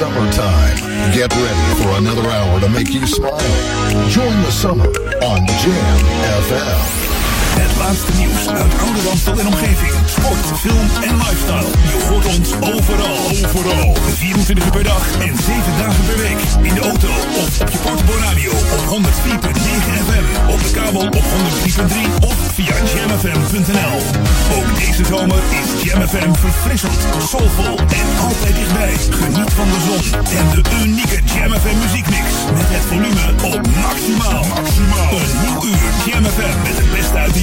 summertime. Get ready for another hour to make you smile. Join the summer on Jam FM. Het laatste nieuws uit Oude Ramstel en omgeving. Sport, film en lifestyle. Je hoort ons overal. Overal. 24 uur per dag en 7 dagen per week. In de auto of op je portable radio op 104.9 FM. Op de kabel op 103.3 of via jamfm.nl. Ook deze zomer is Jam FM verfrissend, soulvol en altijd dichtbij. Geniet van de zon en de unieke Jam FM muziekmix. Met het volume op maximaal. maximaal. Een nieuw uur Jam FM met het beste uit de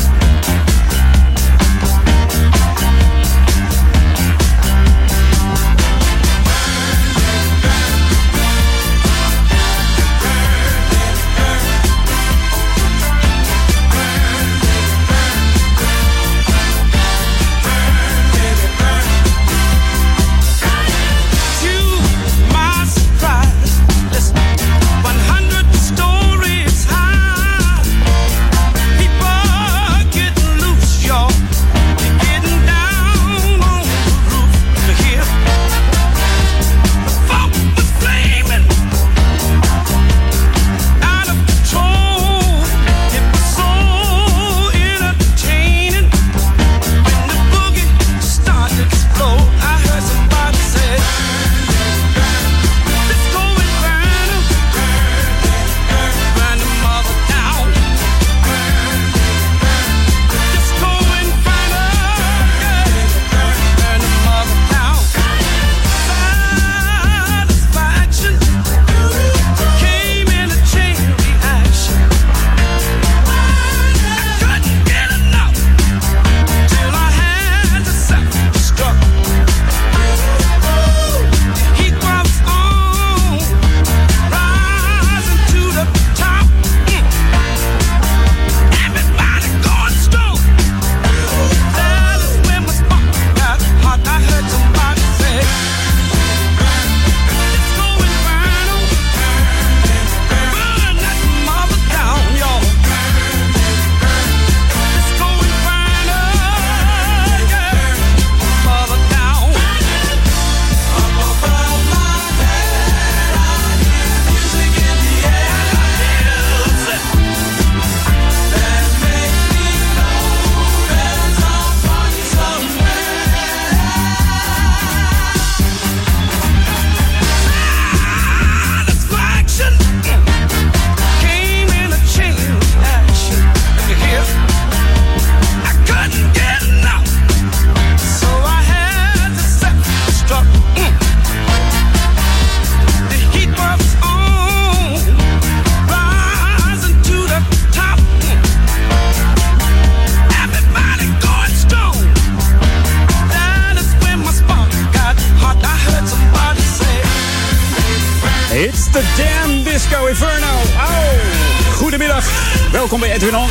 Welkom bij Edwin On.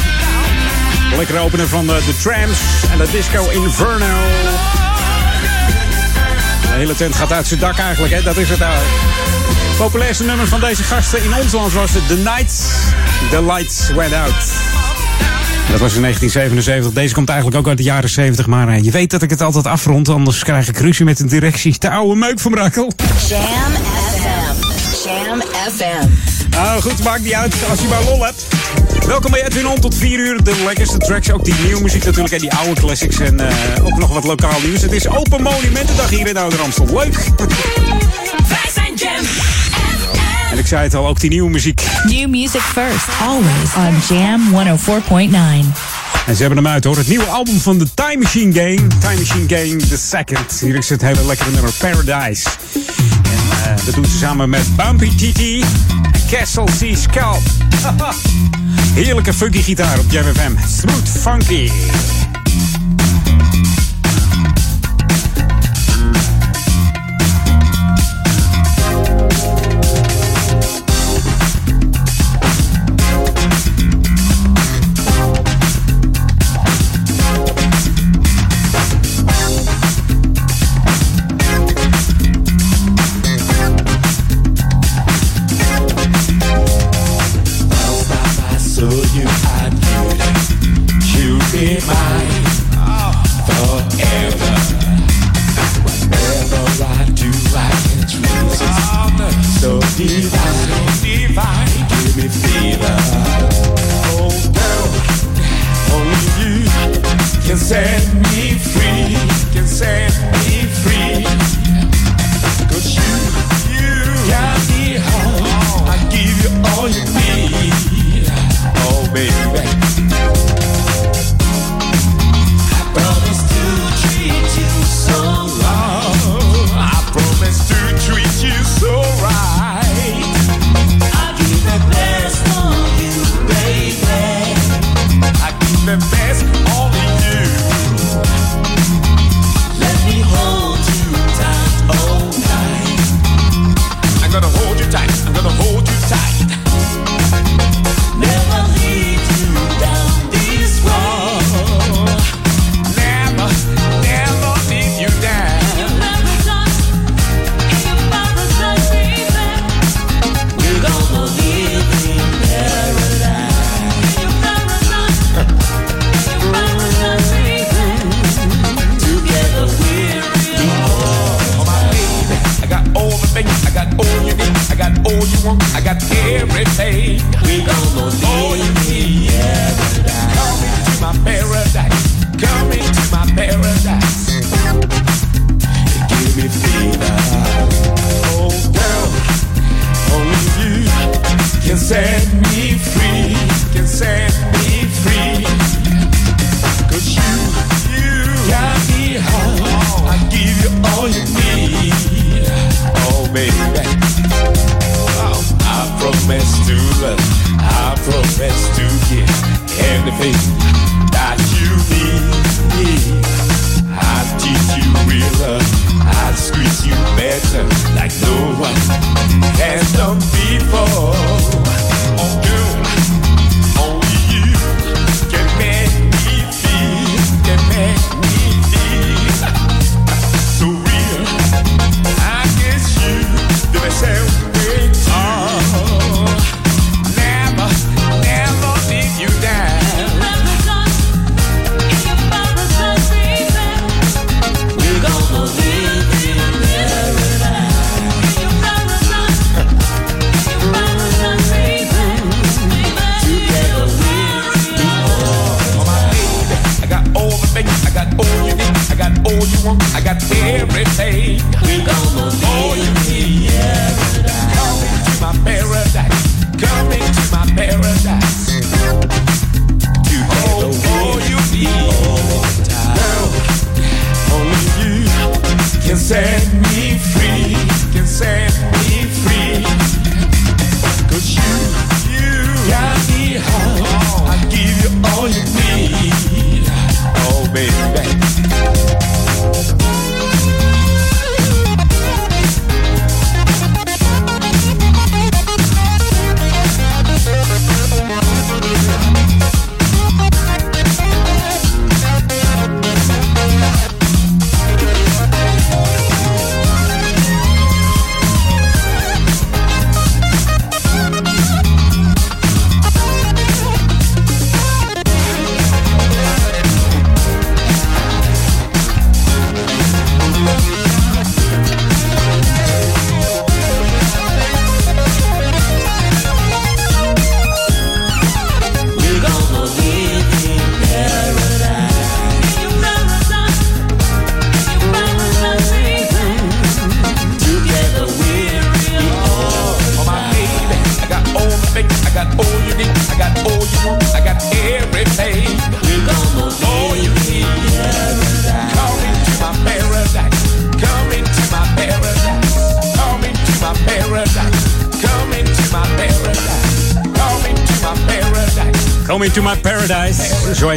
Lekkere opener van de, de Trams en de Disco Inferno. De hele tent gaat uit zijn dak eigenlijk, hè? dat is het nou. Het populairste nummer van deze gasten in ons land was het The Night The Lights Went Out. Dat was in 1977. Deze komt eigenlijk ook uit de jaren 70. Maar eh, je weet dat ik het altijd afrond. Anders krijg ik ruzie met een directie. De oude meuk van Brakel. Jam FM. Jam FM. Nou goed, maakt niet uit als je maar lol hebt. Welkom bij Edwin On tot 4 uur. De lekkerste tracks, ook die nieuwe muziek natuurlijk. En die oude classics en eh, ook nog wat lokaal nieuws. Het is Open Monumentendag hier in Oude Ramstel. Leuk! Wij zijn Jam En ik zei het al, ook die nieuwe muziek. New music first, always on Jam 104.9. En ze hebben hem uit hoor. Het nieuwe album van de Time Machine Game. Time Machine Game The Second. Hier is het hele lekkere nummer Paradise. En eh, dat doen ze samen met Bumpy TT en Castle C. Scalp. Heerlijke funky gitaar op Jam FM. Smooth funky.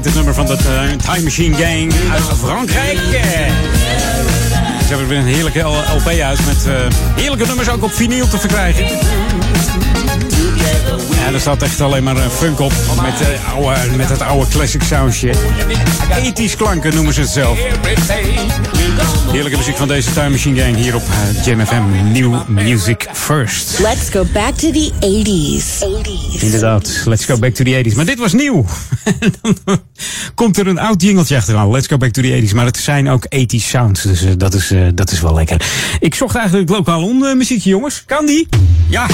Het nummer van de Time Machine Gang uit Frankrijk. Ze hebben weer een heerlijke LP uit met uh, heerlijke nummers ook op vinyl te verkrijgen. Ja, er staat echt alleen maar funk op met, oude, met het oude classic soundje. Ethisch klanken noemen ze het zelf. Heerlijke muziek van deze Time Machine Gang hier op uh, Jam FM. New Music First. Let's go back to the 80s. 80s. Inderdaad, let's go back to the 80s. Maar dit was nieuw. Dan komt er een oud jingeltje achteraan. Let's go back to the 80s. Maar het zijn ook 80s sounds. Dus uh, dat, is, uh, dat is wel lekker. Ik zocht eigenlijk lokaal on muziekje, jongens. Kan die? Ja.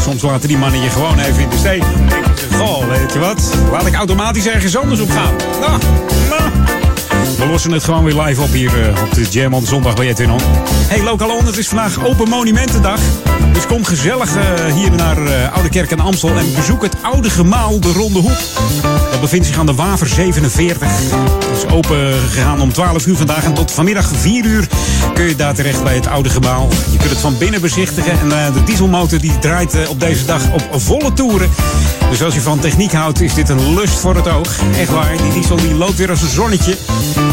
Soms laten die mannen je gewoon even in de steek. Dan goh, weet je wat? Laat ik automatisch ergens anders op gaan. Nou, nou. We lossen het gewoon weer live op hier uh, op de Jam on zondag bij Edwin On. Hey, Local On, het is vandaag Open Monumentendag. Dus kom gezellig uh, hier naar uh, Oude Kerk en Amstel en bezoek het oude gemaal De Ronde Hoek. Dat bevindt zich aan de Waver 47. Het is open gegaan om 12 uur vandaag en tot vanmiddag 4 uur kun je daar terecht bij het oude gemaal. Je kunt het van binnen bezichtigen en de dieselmotor die draait op deze dag op volle toeren. Dus als je van techniek houdt, is dit een lust voor het oog. Echt waar, die diesel die loopt weer als een zonnetje.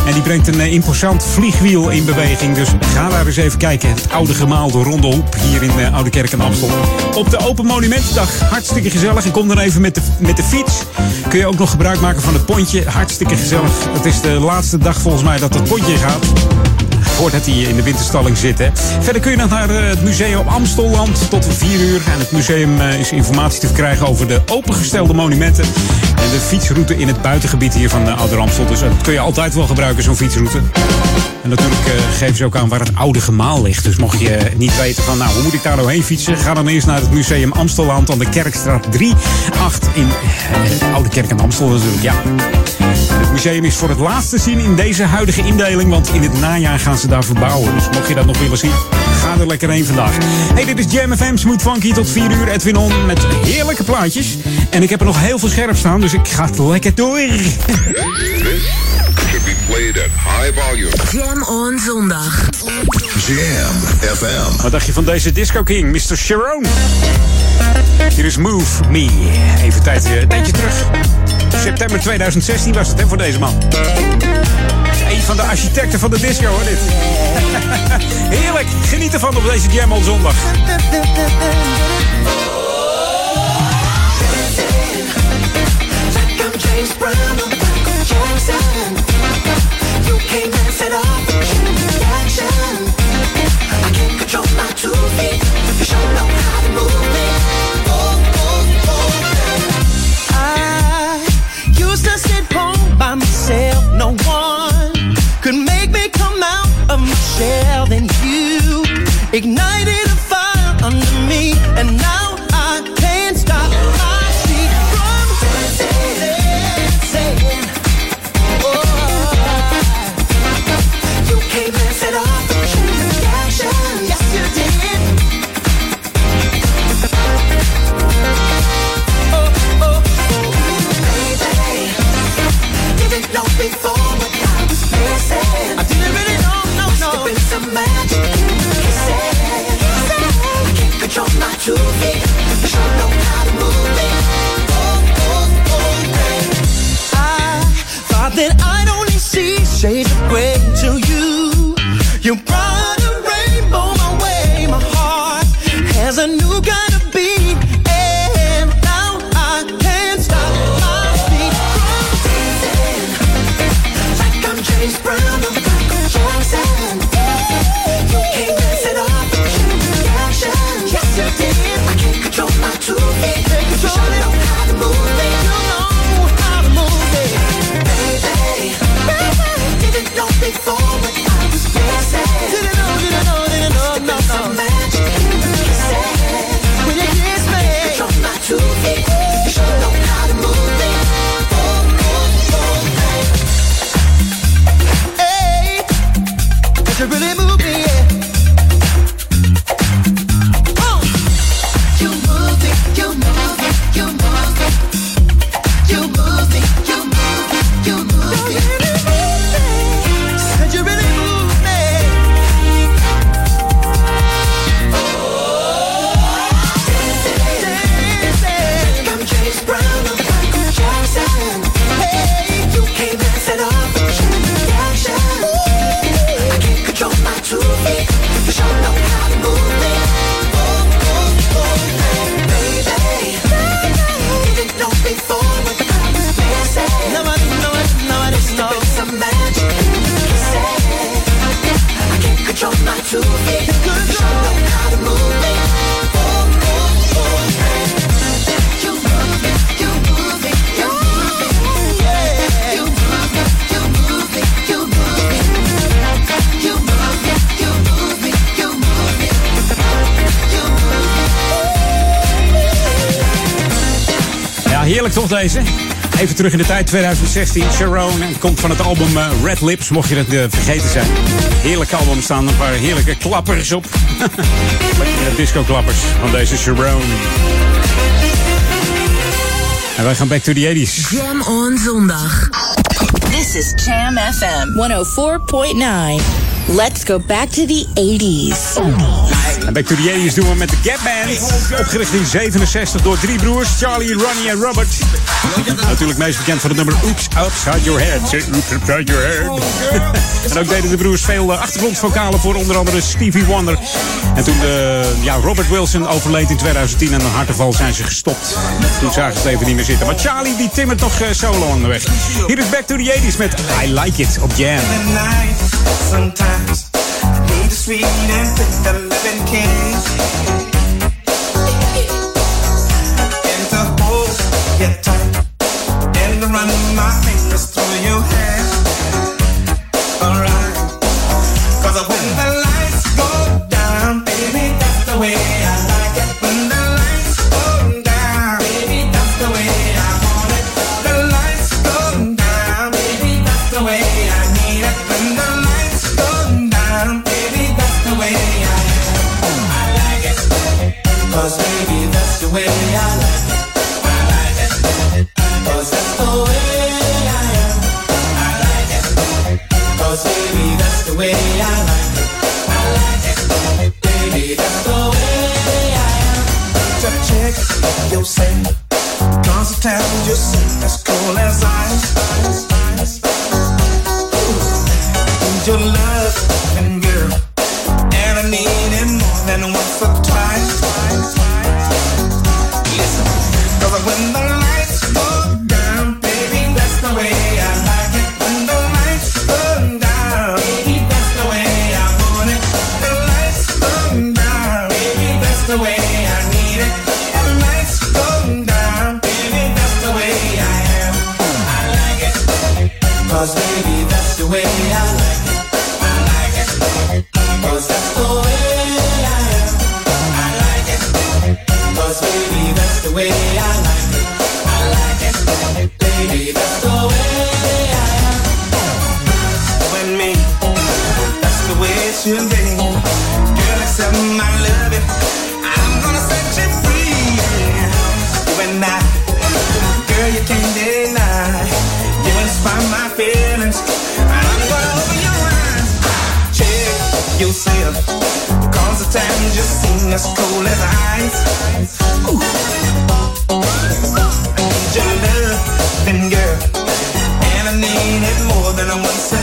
En die brengt een imposant vliegwiel in beweging. Dus ga daar eens even kijken. Het oude gemaal de Ronde Hoep hier in de Oude Kerk en Amstel. Op de Open Monumentendag. Hartstikke gezellig. En kom dan even met de, met de fiets. Kun je ook nog gebruik maken van het pontje. Hartstikke gezellig. Het is de laatste dag volgens mij dat het pontje gaat voordat hij in de winterstalling zit. Hè. Verder kun je nog naar het museum Amstelland tot 4 uur. En het museum is informatie te verkrijgen over de opengestelde monumenten. En de fietsroute in het buitengebied hier van de Oude Amstel. Dus dat kun je altijd wel gebruiken, zo'n fietsroute. En natuurlijk geven ze ook aan waar het oude gemaal ligt. Dus mocht je niet weten van, nou, hoe moet ik daar nou heen fietsen? Ga dan eerst naar het museum Amstelland aan de Kerkstraat 3, 8 in Oude Kerk en Amstel natuurlijk, ja. Het museum is voor het laatst te zien in deze huidige indeling, want in het najaar gaan ze daar verbouwen. Dus mocht je dat nog willen zien, ga er lekker heen vandaag. Hey, dit is Jam FM, Smooth Funky tot 4 uur. Edwin On met heerlijke plaatjes. En ik heb er nog heel veel scherp staan, dus ik ga het lekker door. should be played at high volume. Jam on zondag. Jam FM. Wat dacht je van deze Disco King, Mr. Sharon? Hier is Move Me. Even tijd, een tijdje terug. September 2016 was het hè, voor deze man. Een van de architecten van de disco hoor dit. Heerlijk, geniet ervan op deze Jam on zondag. Shell. Then you ignited shades of gray Even terug in de tijd, 2016. Sharon komt van het album eh, Red Lips, mocht je dat eh, vergeten zijn. Heerlijk album, staan een paar heerlijke klappers op. Disco-klappers van deze Sharon. En wij gaan back to the 80s. Jam on zondag. This is Jam FM 104.9. Let's go back to the 80s. En Back to the 80s doen we met de Gap Band. Opgericht in 67 door drie broers, Charlie, Ronnie en Robert. Natuurlijk meest bekend van het nummer Oops Outside Your Head. Oops Outside Your Head. en ook deden de broers veel eh, achtergrondvocalen voor onder andere Stevie Wonder. En toen de, ja, Robert Wilson overleed in 2010 aan een harteval zijn ze gestopt. Toen zagen ze het even niet meer zitten. Maar Charlie die timmert toch eh, solo aan de weg. Hier is Back to the 80s met I Like It op Jam. my fingers through your hair painted more than one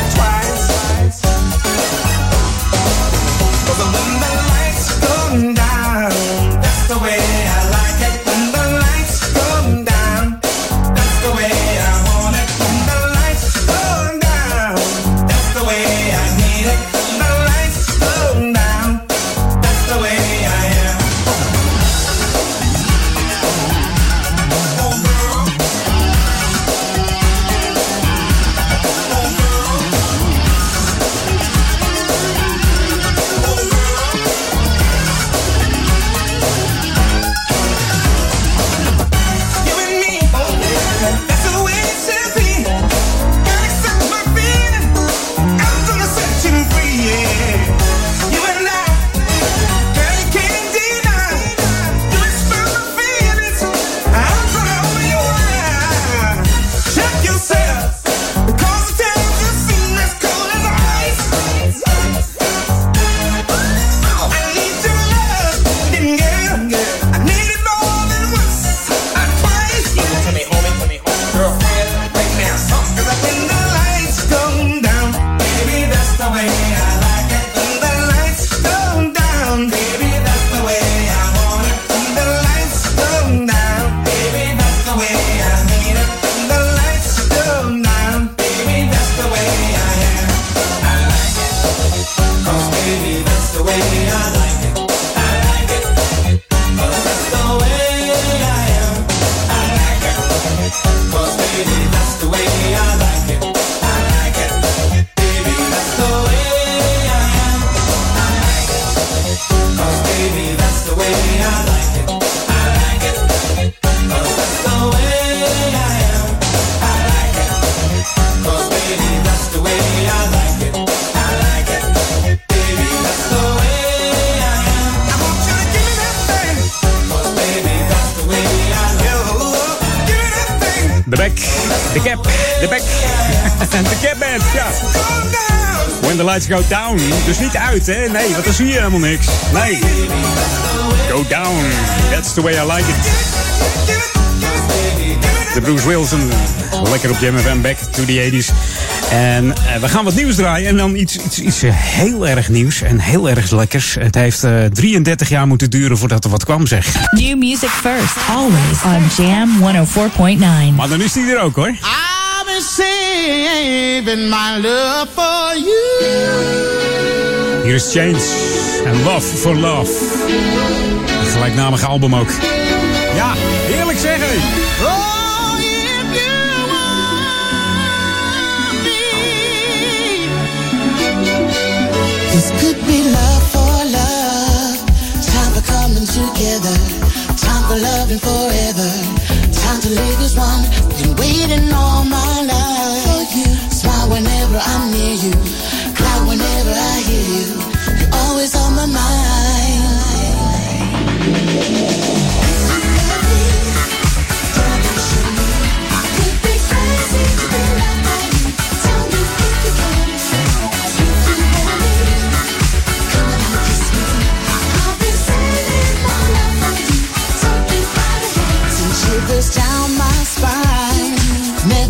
Go down. Dus niet uit, hè? Nee, want dan zie je helemaal niks. Nee. Go down. That's the way I like it. De Bruce Wilson. Lekker op Jam FM, back to the 80s. En eh, we gaan wat nieuws draaien. En dan iets, iets, iets heel erg nieuws en heel erg lekkers. Het heeft eh, 33 jaar moeten duren voordat er wat kwam, zeg. New music first, always on Jam 104.9. Maar dan is die er ook, hoor. I've been saving my love for you. Hier is Change en Love for Love. Een gelijknamige album ook. Ja, heerlijk zeggen. Oh, if you want me. This could be love for love. Time for coming together. Time for loving forever. Time to live as one. Been waiting all my life for you. Smile whenever I'm near you. Cry whenever I hear you.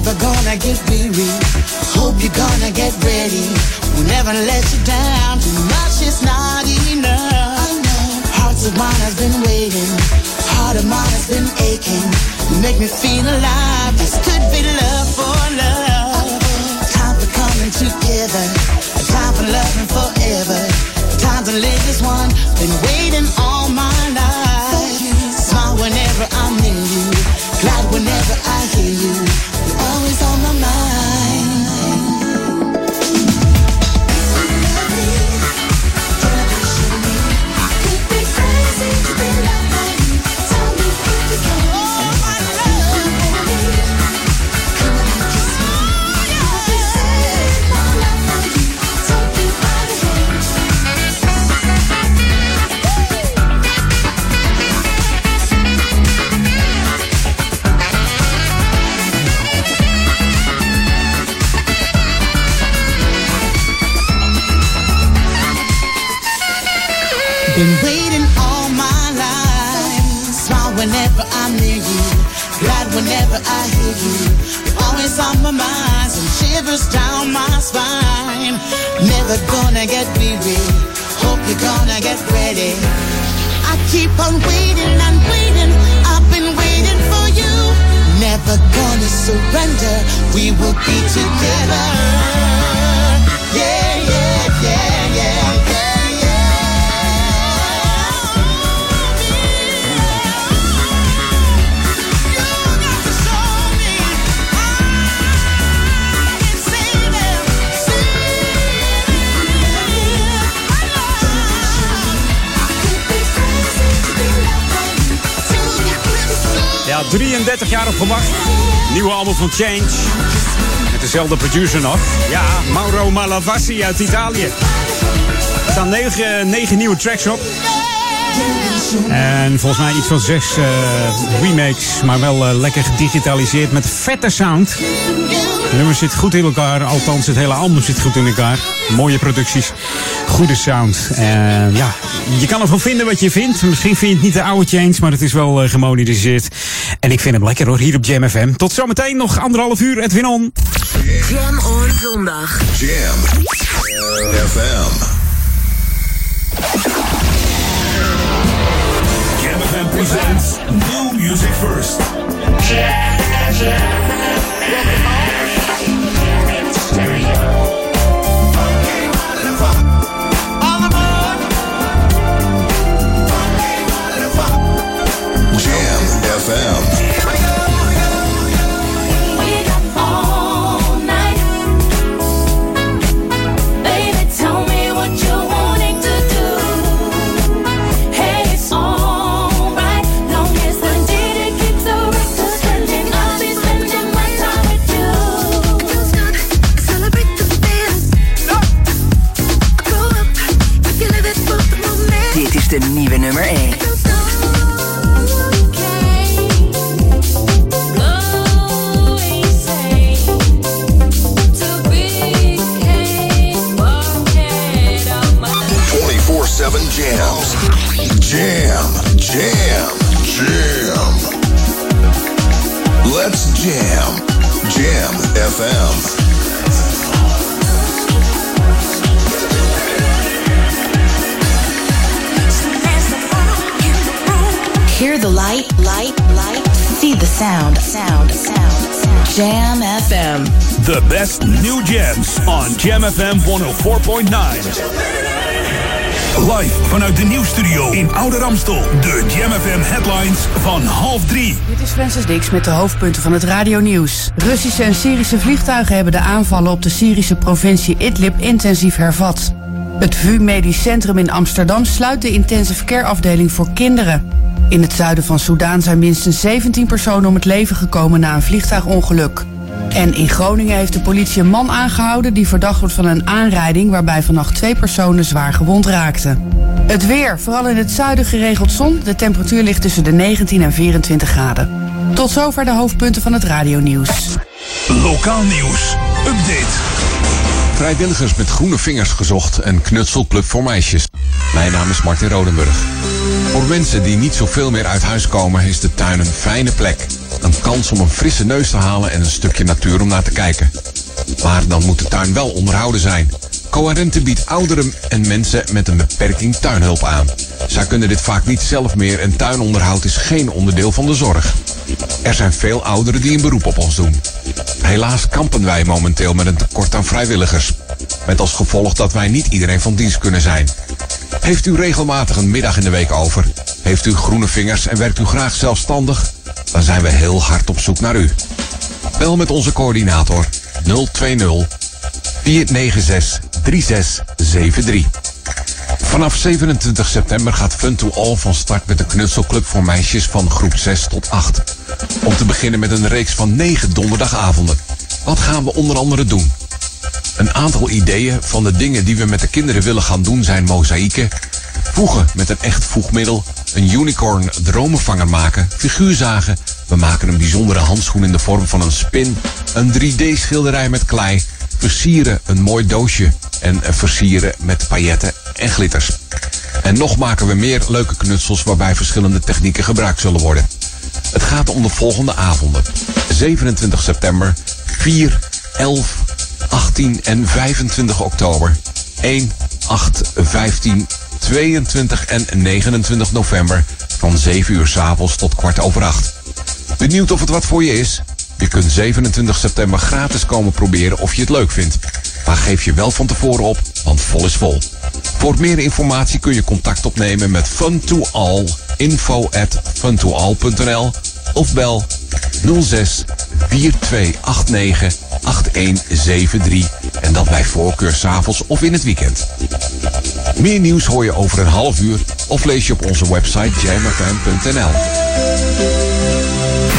Never gonna get weary. Hope you're gonna get ready, we'll never let you down. Of mine has been waiting. Heart of mine has been aching. You make me feel alive. This could be love for love. Time for coming together. Time for loving forever. Time to live as one. Been waiting all my life. Shivers down my spine. Never gonna get weary. Hope you're gonna get ready. I keep on waiting and waiting. I've been waiting for you. Never gonna surrender. We will be together. Ja, 33 jaar op gewacht. Nieuwe album van Change. Met dezelfde producer nog. Ja, Mauro Malavasi uit Italië. Er staan negen, negen nieuwe tracks op. En volgens mij iets van zes eh, remakes. Maar wel eh, lekker gedigitaliseerd met vette sound. Het nummer zit goed in elkaar. Althans, het hele album zit goed in elkaar. Mooie producties. Goede sound. En ja, je kan ervan vinden wat je vindt. Misschien vind je het niet de oude Change, maar het is wel gemoderniseerd. En ik vind hem lekker hoor, hier op Jam FM. Tot zometeen nog anderhalf uur, Edwin On. Jam on zondag. Jam FM. Jam FM presents New Music First. Jam Jam. Jam FM. Hear the light, light, light. See the sound, sound, sound, sound. Jam FM. The best new jams on Jam FM 104.9. Live vanuit de nieuwsstudio in Oude Ramstel. De Jam headlines van half drie. Dit is Francis Dix met de hoofdpunten van het radionieuws. Russische en Syrische vliegtuigen hebben de aanvallen op de Syrische provincie Idlib intensief hervat. Het VU Medisch Centrum in Amsterdam sluit de intensive care afdeling voor kinderen. In het zuiden van Soudaan zijn minstens 17 personen om het leven gekomen na een vliegtuigongeluk. En in Groningen heeft de politie een man aangehouden die verdacht wordt van een aanrijding waarbij vannacht twee personen zwaar gewond raakten. Het weer, vooral in het zuiden geregeld zon. De temperatuur ligt tussen de 19 en 24 graden. Tot zover de hoofdpunten van het radionieuws. Lokaal nieuws. Update. Vrijwilligers met groene vingers gezocht en knutselclub voor meisjes. Mijn naam is Martin Rodenburg. Voor mensen die niet zoveel meer uit huis komen is de tuin een fijne plek. Een kans om een frisse neus te halen en een stukje natuur om naar te kijken. Maar dan moet de tuin wel onderhouden zijn. Coherente biedt ouderen en mensen met een beperking tuinhulp aan. Zij kunnen dit vaak niet zelf meer en tuinonderhoud is geen onderdeel van de zorg. Er zijn veel ouderen die een beroep op ons doen. Helaas kampen wij momenteel met een tekort aan vrijwilligers. Met als gevolg dat wij niet iedereen van dienst kunnen zijn. Heeft u regelmatig een middag in de week over? Heeft u groene vingers en werkt u graag zelfstandig? Dan zijn we heel hard op zoek naar u. Bel met onze coördinator 020 496 3673. Vanaf 27 september gaat Fun to All van start met de knutselclub voor meisjes van groep 6 tot 8. Om te beginnen met een reeks van 9 donderdagavonden. Wat gaan we onder andere doen? Een aantal ideeën van de dingen die we met de kinderen willen gaan doen zijn mozaïeken, voegen met een echt voegmiddel, een unicorn dromenvanger maken, figuurzagen, we maken een bijzondere handschoen in de vorm van een spin, een 3D schilderij met klei, versieren een mooi doosje en versieren met pailletten en glitters. En nog maken we meer leuke knutsels waarbij verschillende technieken gebruikt zullen worden. Het gaat om de volgende avonden. 27 september, 4, 11, 18 en 25 oktober. 1, 8, 15, 22 en 29 november van 7 uur s'avonds tot kwart over 8. Benieuwd of het wat voor je is? Je kunt 27 september gratis komen proberen of je het leuk vindt. Maar geef je wel van tevoren op, want vol is vol. Voor meer informatie kun je contact opnemen met Fun2All, info at fun2all.nl of bel 06 4289 8173 en dat bij voorkeur s'avonds of in het weekend. Meer nieuws hoor je over een half uur of lees je op onze website jamfm.nl.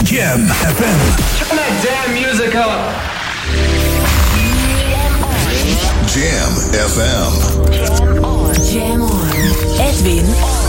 Jam FM. Turn that damn music up. Jam FM. Jam on. Jam on. Edwin on.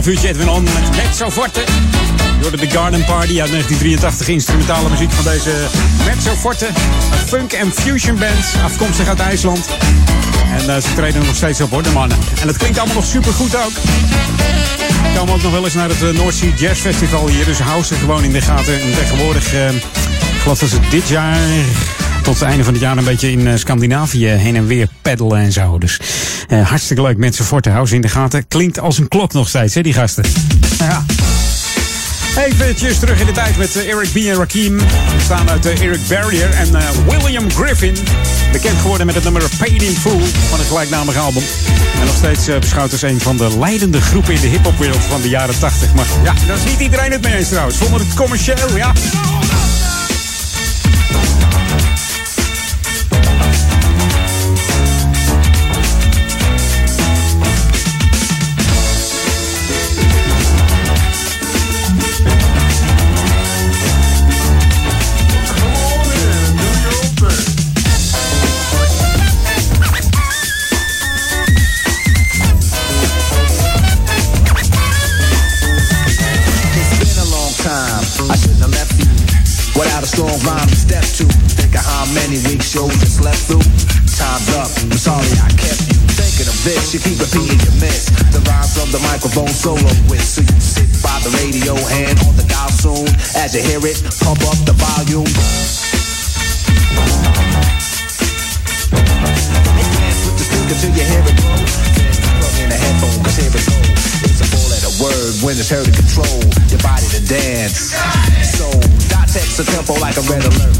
Half uurtje Edwin On met Mezzo Forte. Hoorde de Garden Party uit 1983. Instrumentale muziek van deze Mezzo Forte. Een funk en fusion band, afkomstig uit IJsland. En eh, ze treden nog steeds op hoor, de mannen. En het klinkt allemaal nog super goed ook. We komen ook nog wel eens naar het eh, North Sea Jazz Festival hier. Dus hou ze gewoon in de gaten. En tegenwoordig, geloof dat ze dit jaar tot het einde van het jaar een beetje in Scandinavië heen en weer en zo. Dus eh, hartstikke leuk. Mensen voor te houden in de gaten. Klinkt als een klok nog steeds, hè, die gasten. Ja. Eventjes terug in de tijd met eh, Eric B. en Rakim. We staan uit eh, Eric Barrier en eh, William Griffin. Bekend geworden met het nummer Paid in Full van het gelijknamige album. En nog steeds beschouwd als een van de leidende groepen in de hiphopwereld van de jaren 80. Maar ja, daar is niet iedereen het mee eens trouwens. Vonden het commercieel, ja. As you hear it, pump up the volume. And dance with the speaker till you hear it blow. Then plug in a headphone, cause here it goes. It's a four-letter word when it's heard to control your body to dance. So, dot text a tempo like a red alert.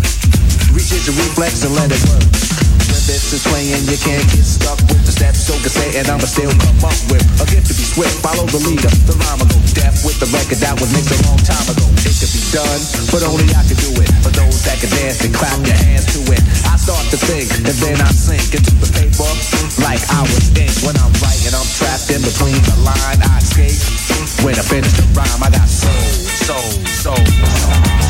Reach your reflex and let it work. When this is playing, you can't get stuck with the steps. So can say, and I'ma still come up with a gift to be swift. Follow the leader, the rhyme will go deaf with the record that was mixed a long time ago. It could be done, but only I can do it. For those that can dance and clap your hands to it. I start to think, and then I sink into the paper like I was ink. When I'm writing, I'm trapped in between the line. I escape. When I finish the rhyme, I got soul, soul, soul, soul.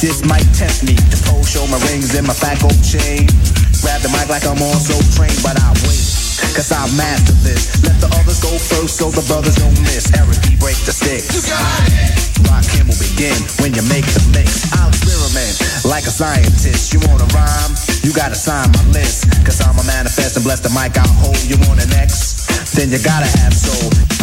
This might tempt me to pose, show my rings and my fat gold chain. Grab the mic like I'm on so trained, but I wait. Cause I master this. Let the others go first so the brothers don't miss. Eric B. break the sticks. You got it. Rock him will begin when you make the mix. I'll experiment like a scientist. You wanna rhyme? You gotta sign my list. Cause I'm a manifest and bless the mic I'll hold. You want an X? Then you gotta have soul.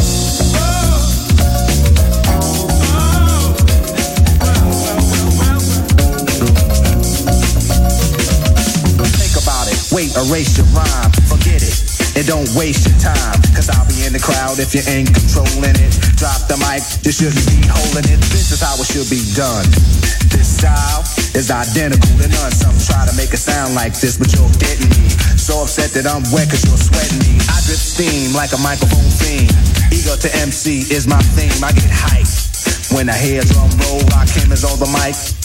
Erase your rhyme. Forget it. And don't waste your time. Cause I'll be in the crowd if you ain't controlling it. Drop the mic, you shouldn't be holding it. This is how it should be done. This style is identical to none. Some try to make it sound like this, but you're getting me. So upset that I'm wet cause you're sweating me. I drip steam like a microphone theme. Ego to MC is my theme. I get hyped when I hear drum roll. Rock him is on the mic.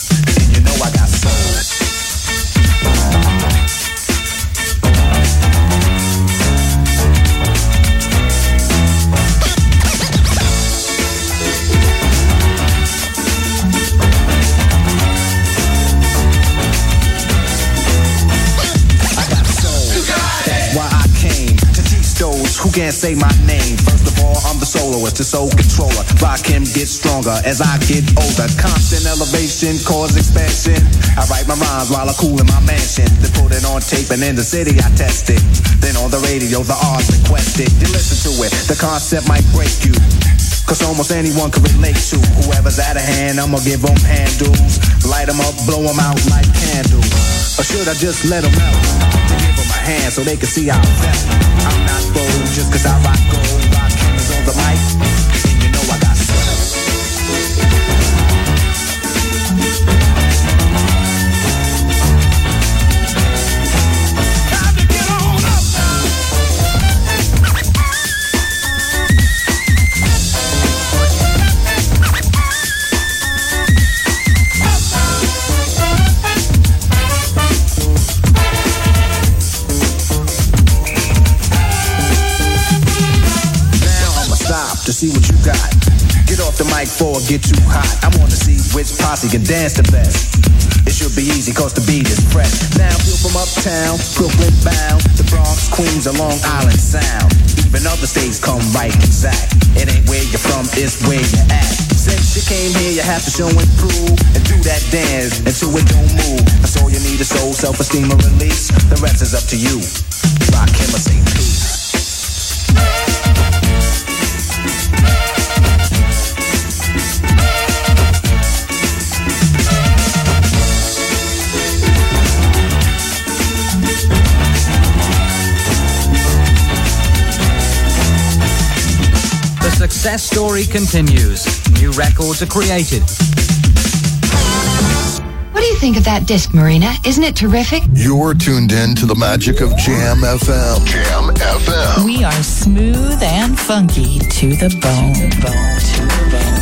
Can't say my name. First of all, I'm the soloist, the soul controller. Rock him get stronger as I get older. Constant elevation, cause expansion. I write my rhymes while I cool in my mansion. Then put it on tape and in the city I test it. Then on the radio, the odds request it. You listen to it, the concept might break you. Cause almost anyone can relate to whoever's out of hand. I'ma give them handles, light them up, blow them out like candles. Or should I just let them out? Hand so they can see I'm. I'm not bold just cause I rock gold. Rock cameras on the mic. Before it get too hot. I wanna see which posse can dance the best. It should be easy cause the beat is fresh. Now feel from uptown, Brooklyn bound, the Bronx, Queens, or Long Island Sound. Even other states come right exact. It ain't where you're from, it's where you're at. Since you came here, you have to show and prove and do that dance until it don't move. That's all you need is soul, self-esteem, and release. The rest is up to you. Rock him or say success story continues. New records are created. What do you think of that disc, Marina? Isn't it terrific? You're tuned in to the magic of Jam FM. Jam FM. We are smooth and funky to the bone. Jam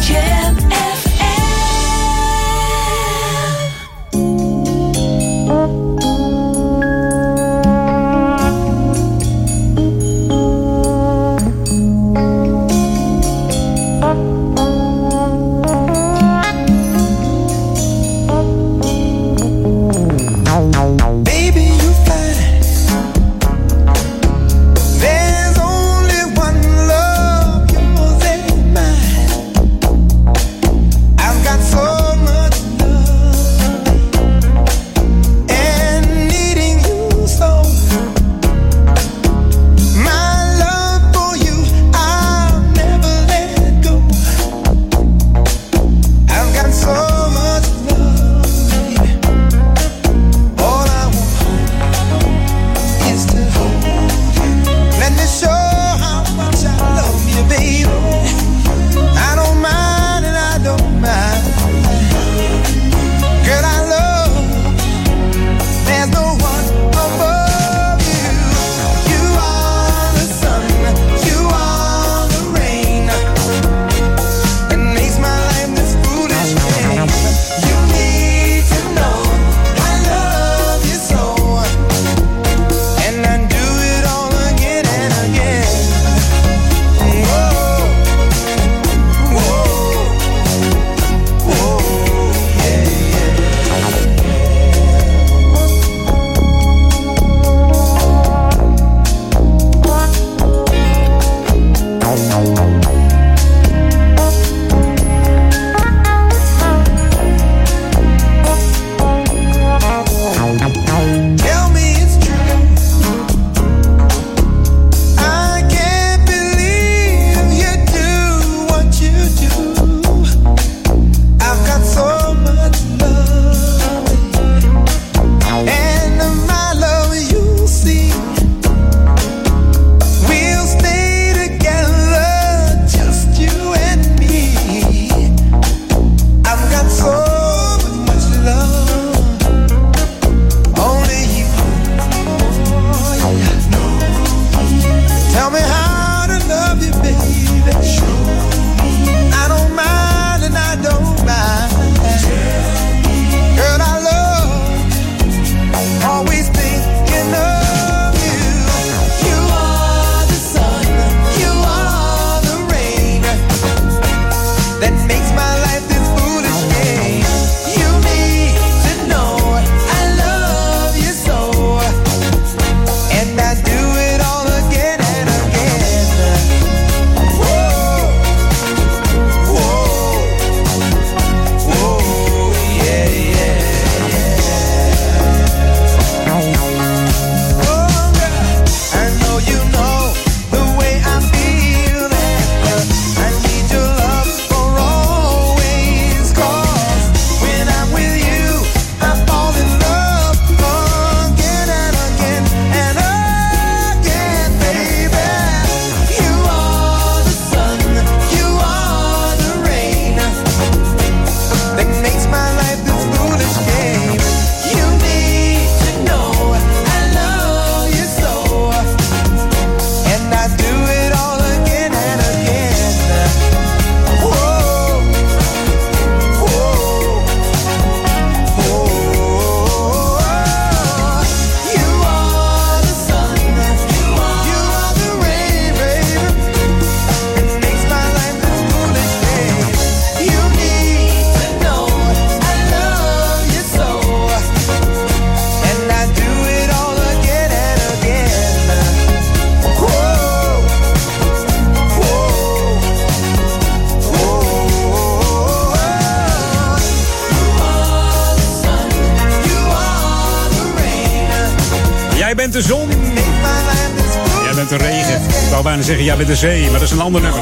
bent de zee, maar dat is een ander nummer.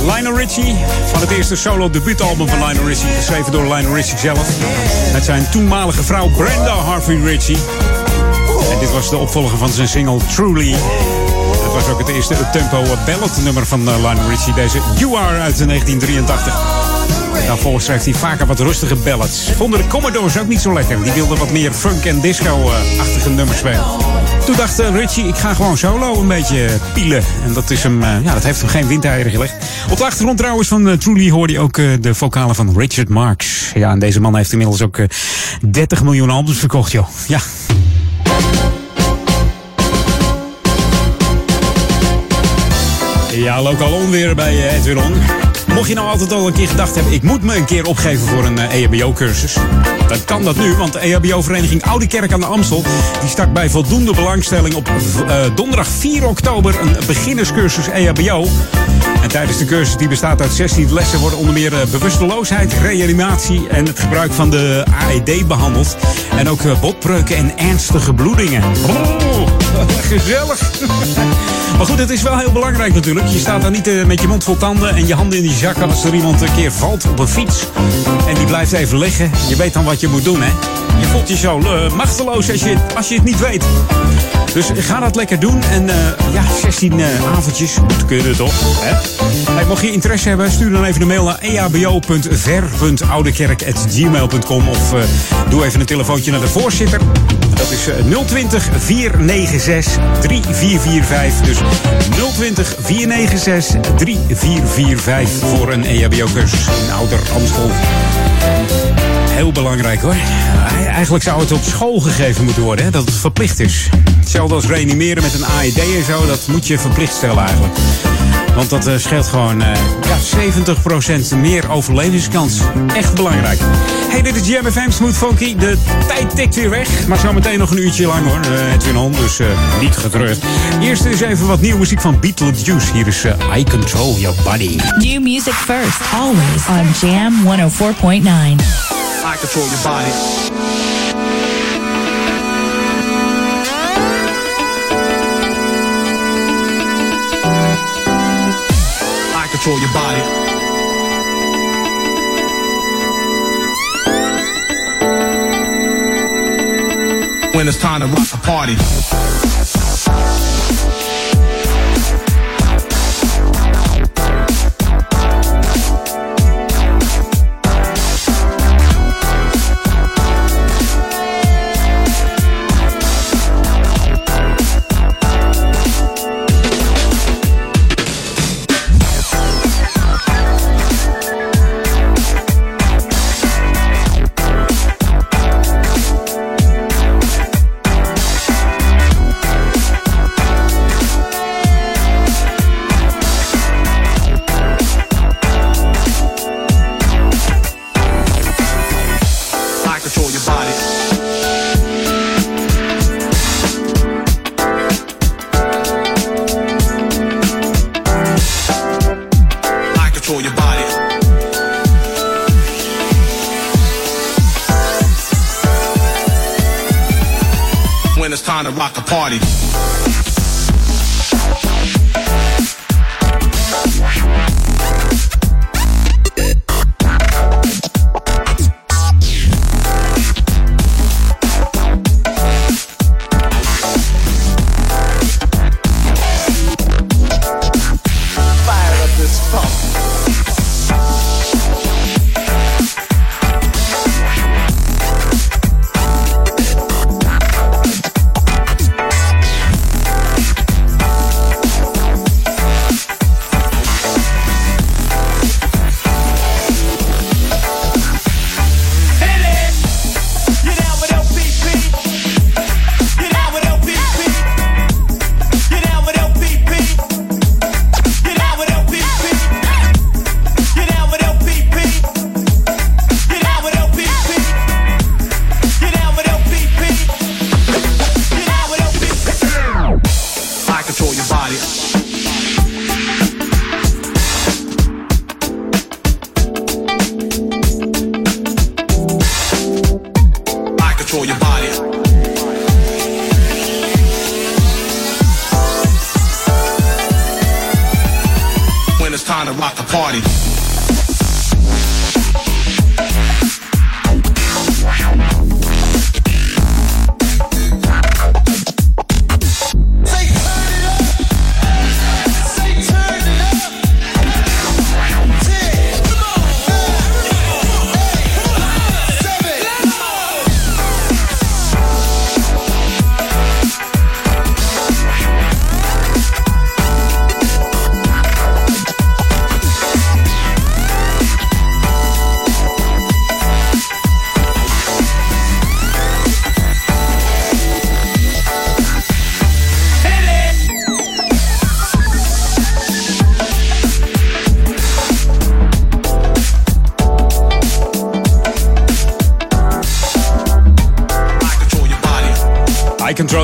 Lionel Richie, van het eerste solo debuutalbum van Lionel Richie, geschreven door Lionel Richie zelf. Met zijn toenmalige vrouw Brenda Harvey Richie. En dit was de opvolger van zijn single Truly. Was ook het eerste uptempo ballad nummer van eh, Lionel Richie, deze You Are uit 1983. Daarvoor schreef hij vaker wat rustige ballads. Vonden de Commodores ook niet zo lekker. Die wilden wat meer funk- en disco-achtige nummers spelen. Toen dacht eh, Richie, ik ga gewoon solo een beetje pielen. En dat, is hem, eh, ja, dat heeft hem geen windeieren gelegd. Op de achtergrond trouwens van Truly hoorde je ook de vocalen van Richard Marx. Ja, en deze man heeft inmiddels ook eh, 30 miljoen albums verkocht, joh. Ja. Ja, lokaal onweer bij eh, Edwin On. Mocht je nou altijd al een keer gedacht hebben, ik moet me een keer opgeven voor een eh, EHBO-cursus. Dan kan dat nu, want de EHBO-vereniging Oude Kerk aan de Amstel... die start bij voldoende belangstelling op eh, donderdag 4 oktober een beginnerscursus EHBO. En tijdens de cursus, die bestaat uit 16 lessen... worden onder meer eh, bewusteloosheid, reanimatie en het gebruik van de AED behandeld. En ook botbreuken en ernstige bloedingen. Oh, gezellig. Maar goed, het is wel heel belangrijk natuurlijk. Je staat daar niet eh, met je mond vol tanden en je handen in die zakken als er iemand een keer valt op een fiets. En die blijft even liggen. Je weet dan wat je moet doen, hè? Je voelt je zo eh, machteloos als je, als je het niet weet. Dus ga dat lekker doen. En eh, ja, 16 eh, avondjes moet kunnen toch? Hè? Hey, mocht je interesse hebben, stuur dan even een mail naar eabo.ver.oudekerk.gmail.com of doe even een telefoontje naar de voorzitter. Dat is eh, 020 496 3445. Dus 020 496 3445 voor een EHBO-cursus in Ouder Amstel. Heel belangrijk hoor. Eigenlijk zou het op school gegeven moeten worden, hè, dat het verplicht is. Hetzelfde als reanimeren met een AED en zo, dat moet je verplicht stellen eigenlijk. Want dat eh, scheelt gewoon eh, ja, 70% meer overlevingskans. Echt belangrijk. Hey, dit is Jam FM Smooth Funky. De tijd tikt weer weg. Maar zometeen nog een uurtje lang hoor. Uh, Edwin On, dus eh, niet getreurd. Eerst is even wat nieuwe muziek van Beetlejuice. Hier is eh, I Control Your Body. New music first, always on Jam 104.9. I control your body. I control your body. When it's time to rock the party.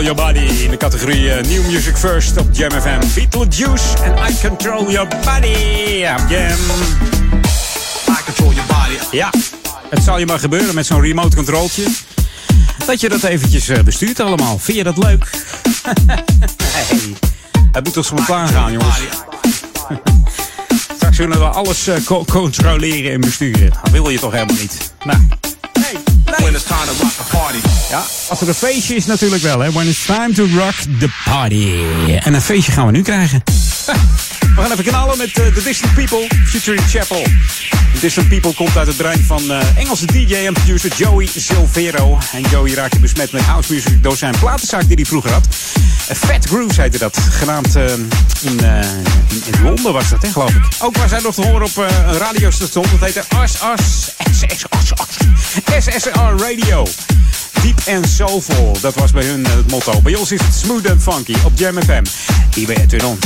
Control Your Body in de categorie eh, New Music First op Jam FM. Beetlejuice en I Control Your Body op Jam. I control your body. Ja, het zal je maar gebeuren met zo'n remote controltje. Dat je dat eventjes eh, bestuurt allemaal. Vind je dat leuk? hey, het moet toch spontaan gaan, jongens. Straks kunnen we alles eh, co- controleren en besturen. Dat wil je toch helemaal niet? Nou, It's time to rock the party. Ja, als er een feestje is natuurlijk wel, hè. When it's time to rock the party. En een feestje gaan we nu krijgen. We gaan even knallen met eh, The Distant People, featuring Chapel. The Distant People komt uit het brein van eh, Engelse DJ en producer Joey Silvero. En Joey raakte besmet met house music door zijn platenzaak die hij vroeger had. Eh, Fat Grooves heette dat, genaamd in, in, Londen was dat, hè, geloof ik. Ook was hij nog te horen op een radiostation, dat heette SSR Radio. Deep and Soulful, dat was bij hun eh, het motto. Bij ons is het Smooth and Funky op Jam FM. Hier Edwin On.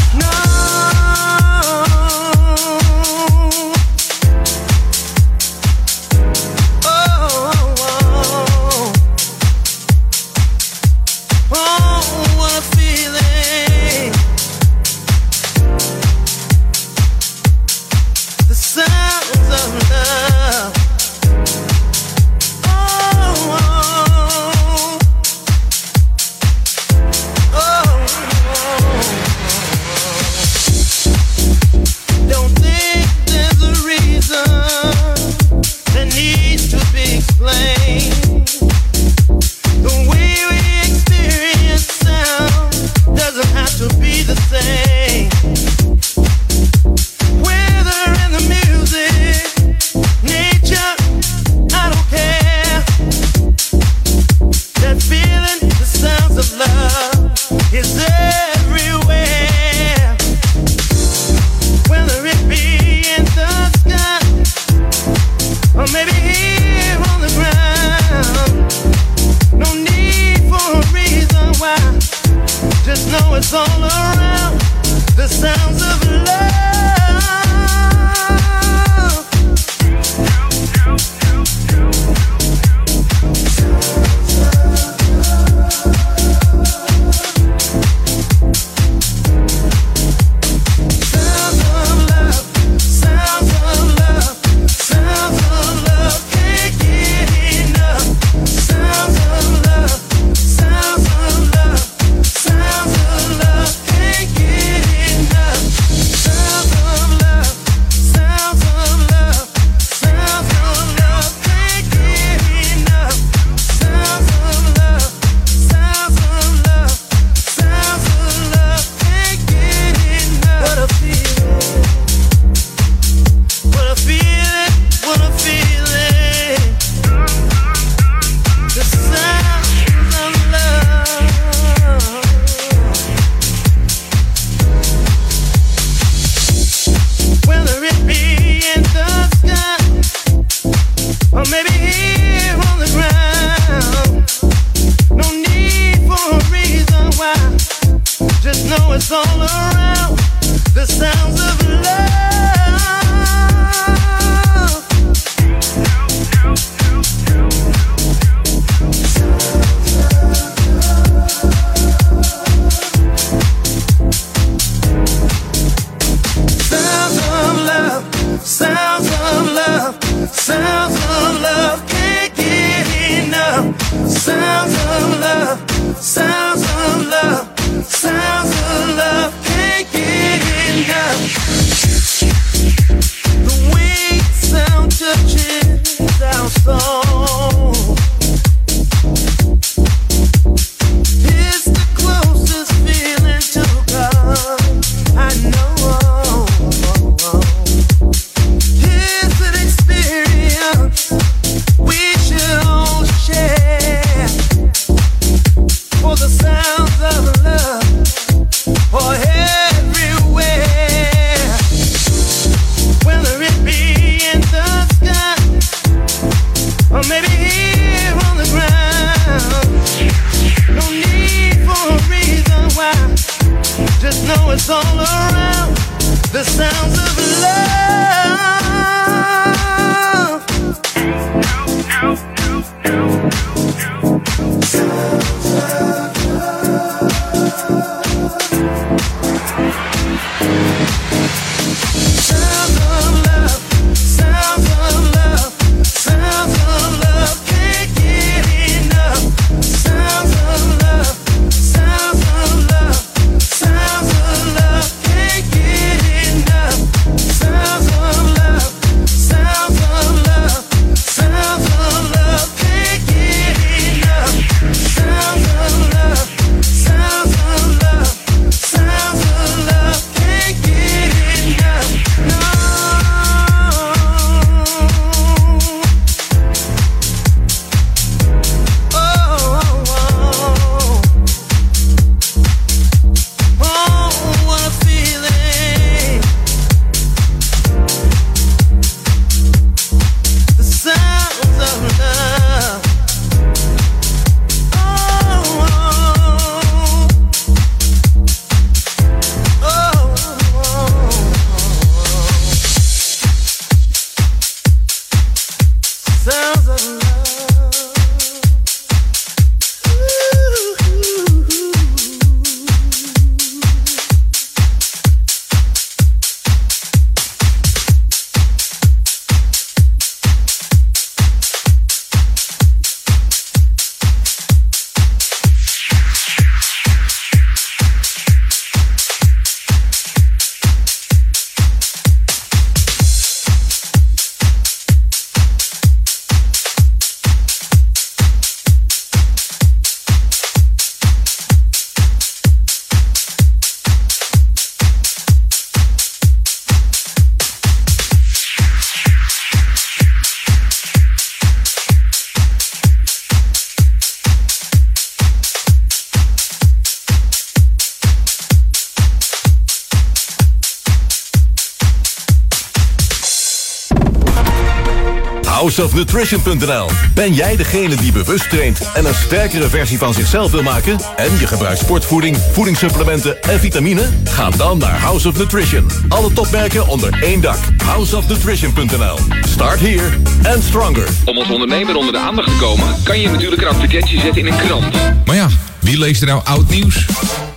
Houseofnutrition.nl Ben jij degene die bewust traint en een sterkere versie van zichzelf wil maken? En je gebruikt sportvoeding, voedingssupplementen en vitamine? Ga dan naar House of Nutrition. Alle topmerken onder één dak. Houseofnutrition.nl Start here and stronger. Om als ondernemer onder de aandacht te komen, kan je natuurlijk een advertentie zetten in een krant. Maar ja, wie leest er nou oud nieuws?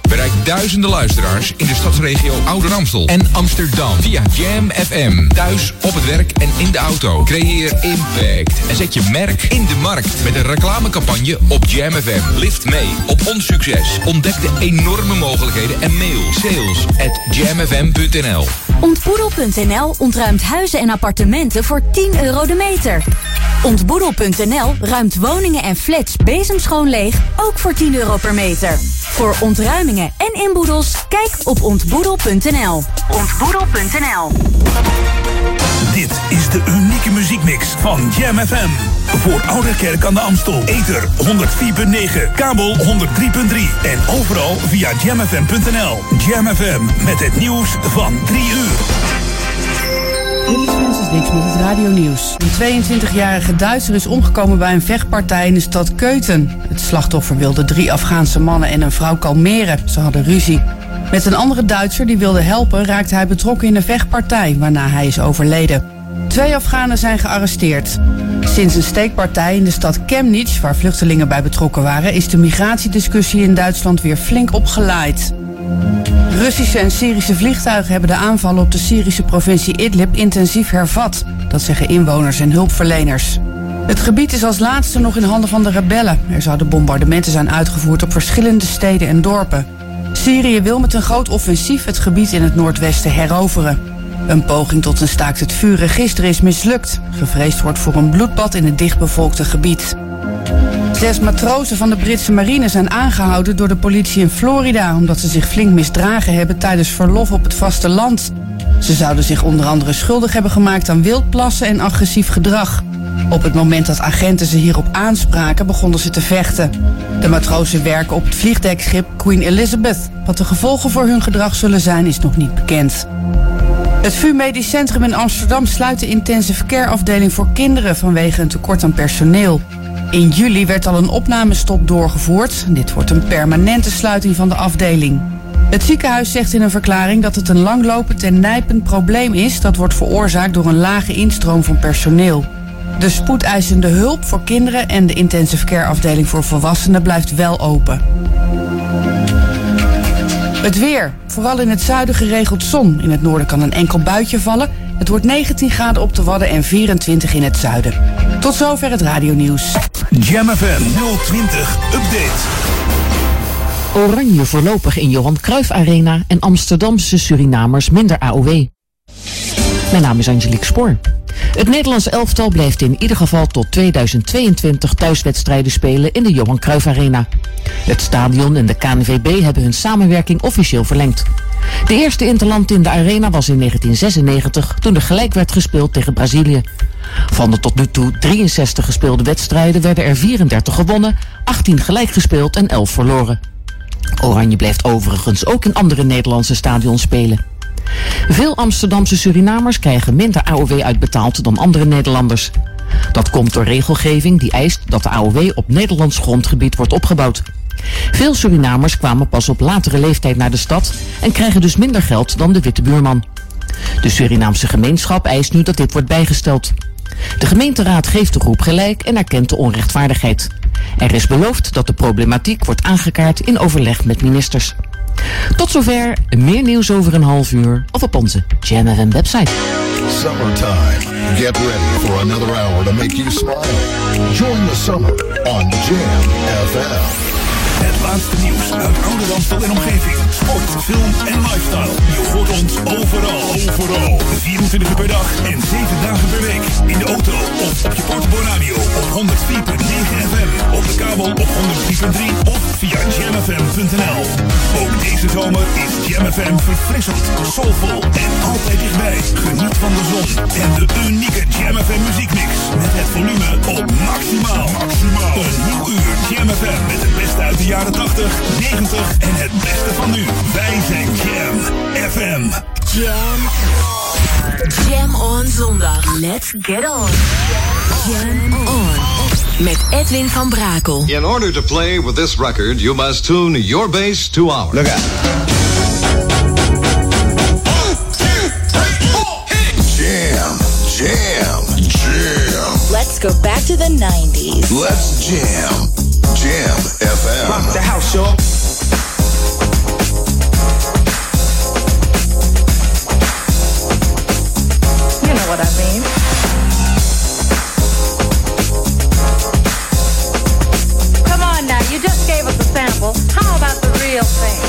Bereik duizenden luisteraars in de stadsregio Ouder Amstel en Amsterdam via Jam FM. Thuis, op het werk en in de auto. Creëer impact en zet je merk in de markt met een reclamecampagne op Jam FM. Lift mee op ons succes. Ontdek de enorme mogelijkheden en mail sales at jamfm.nl. Ontboedel.nl ontruimt huizen en appartementen voor 10 euro de meter. Ontboedel.nl ruimt woningen en flats bezemschoon leeg, ook voor 10 euro per meter. Voor ontruimingen en inboedels, kijk op ontboedel.nl. Ontboedel.nl Dit is de unieke muziekmix van Jam FM. Voor Oude Kerk aan de Amstel. Ether 104.9, kabel 103.3 en overal via jamfm.nl. Jam FM met het nieuws van 3 uur. Dit is Francis Dix met het radionieuws. Een 22-jarige Duitser is omgekomen bij een vechtpartij in de stad Keuten. Het slachtoffer wilde drie Afghaanse mannen en een vrouw kalmeren. Ze hadden ruzie. Met een andere Duitser die wilde helpen raakte hij betrokken in een vechtpartij, waarna hij is overleden. Twee Afghanen zijn gearresteerd. Sinds een steekpartij in de stad Chemnitz, waar vluchtelingen bij betrokken waren, is de migratiediscussie in Duitsland weer flink opgeleid. Russische en Syrische vliegtuigen hebben de aanvallen op de Syrische provincie Idlib intensief hervat. Dat zeggen inwoners en hulpverleners. Het gebied is als laatste nog in handen van de rebellen. Er zouden bombardementen zijn uitgevoerd op verschillende steden en dorpen. Syrië wil met een groot offensief het gebied in het noordwesten heroveren. Een poging tot een staakt het vuren gisteren is mislukt. Gevreesd wordt voor een bloedbad in het dichtbevolkte gebied. Zes matrozen van de Britse marine zijn aangehouden door de politie in Florida... omdat ze zich flink misdragen hebben tijdens verlof op het vasteland. Ze zouden zich onder andere schuldig hebben gemaakt aan wildplassen en agressief gedrag. Op het moment dat agenten ze hierop aanspraken, begonnen ze te vechten. De matrozen werken op het vliegdekschip Queen Elizabeth. Wat de gevolgen voor hun gedrag zullen zijn, is nog niet bekend. Het VU Medisch Centrum in Amsterdam sluit de intensive care afdeling voor kinderen vanwege een tekort aan personeel. In juli werd al een opnamestop doorgevoerd. Dit wordt een permanente sluiting van de afdeling. Het ziekenhuis zegt in een verklaring dat het een langlopend en nijpend probleem is dat wordt veroorzaakt door een lage instroom van personeel. De spoedeisende hulp voor kinderen en de intensive care afdeling voor volwassenen blijft wel open. Het weer. Vooral in het zuiden geregeld zon. In het noorden kan een enkel buitje vallen. Het wordt 19 graden op de Wadden en 24 in het zuiden. Tot zover het radionieuws. Jam FM 020 Update. Oranje voorlopig in Johan Cruijff Arena en Amsterdamse Surinamers minder AOW. Mijn naam is Angelique Spoor. Het Nederlands elftal blijft in ieder geval tot 2022 thuiswedstrijden spelen in de Johan Cruijff Arena. Het stadion en de KNVB hebben hun samenwerking officieel verlengd. De eerste interland in de arena was in 1996 toen er gelijk werd gespeeld tegen Brazilië. Van de tot nu toe 63 gespeelde wedstrijden werden er 34 gewonnen, 18 gelijk gespeeld en 11 verloren. Oranje blijft overigens ook in andere Nederlandse stadions spelen. Veel Amsterdamse Surinamers krijgen minder AOW uitbetaald dan andere Nederlanders. Dat komt door regelgeving die eist dat de AOW op Nederlands grondgebied wordt opgebouwd. Veel Surinamers kwamen pas op latere leeftijd naar de stad en krijgen dus minder geld dan de witte buurman. De Surinaamse gemeenschap eist nu dat dit wordt bijgesteld. De gemeenteraad geeft de groep gelijk en erkent de onrechtvaardigheid. Er is beloofd dat de problematiek wordt aangekaart in overleg met ministers. Tot zover, meer nieuws over een half uur of op onze Jam FM website. Summertime. Get ready for another hour to make you smile. Join the summer on Jam FM. Het laatste nieuws uit oude Ramstel en omgeving. Sport, film en lifestyle. Je hoort ons overal. Overal. 24 uur per dag en 7 dagen per week. In de auto of op je portable radio op 104.9 FM. Op de kabel op 103.3 of via jamfm.nl. Ook deze zomer is Jam FM verfrissend, soulvol en altijd dichtbij. Geniet van de zon en de unieke Jam FM muziekmix. Met het volume op maximaal. Maximaal. Een nieuw uur Jam FM met het beste uit de jaren 80, 90 en het beste van nu. Wij zijn Jam FM. Jam. Jam on zondag. Let's get on. Jam on. Met Edwin van Brakel. In order to play with this record, you must tune your bass to ours. Look out. Jam, jam, jam. Let's go back to the 90s. Let's jam. Jam FM. Rock the house, y'all. You know what I mean. Come on now, you just gave us a sample. How about the real thing?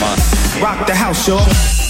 month. Rock the house, y'all.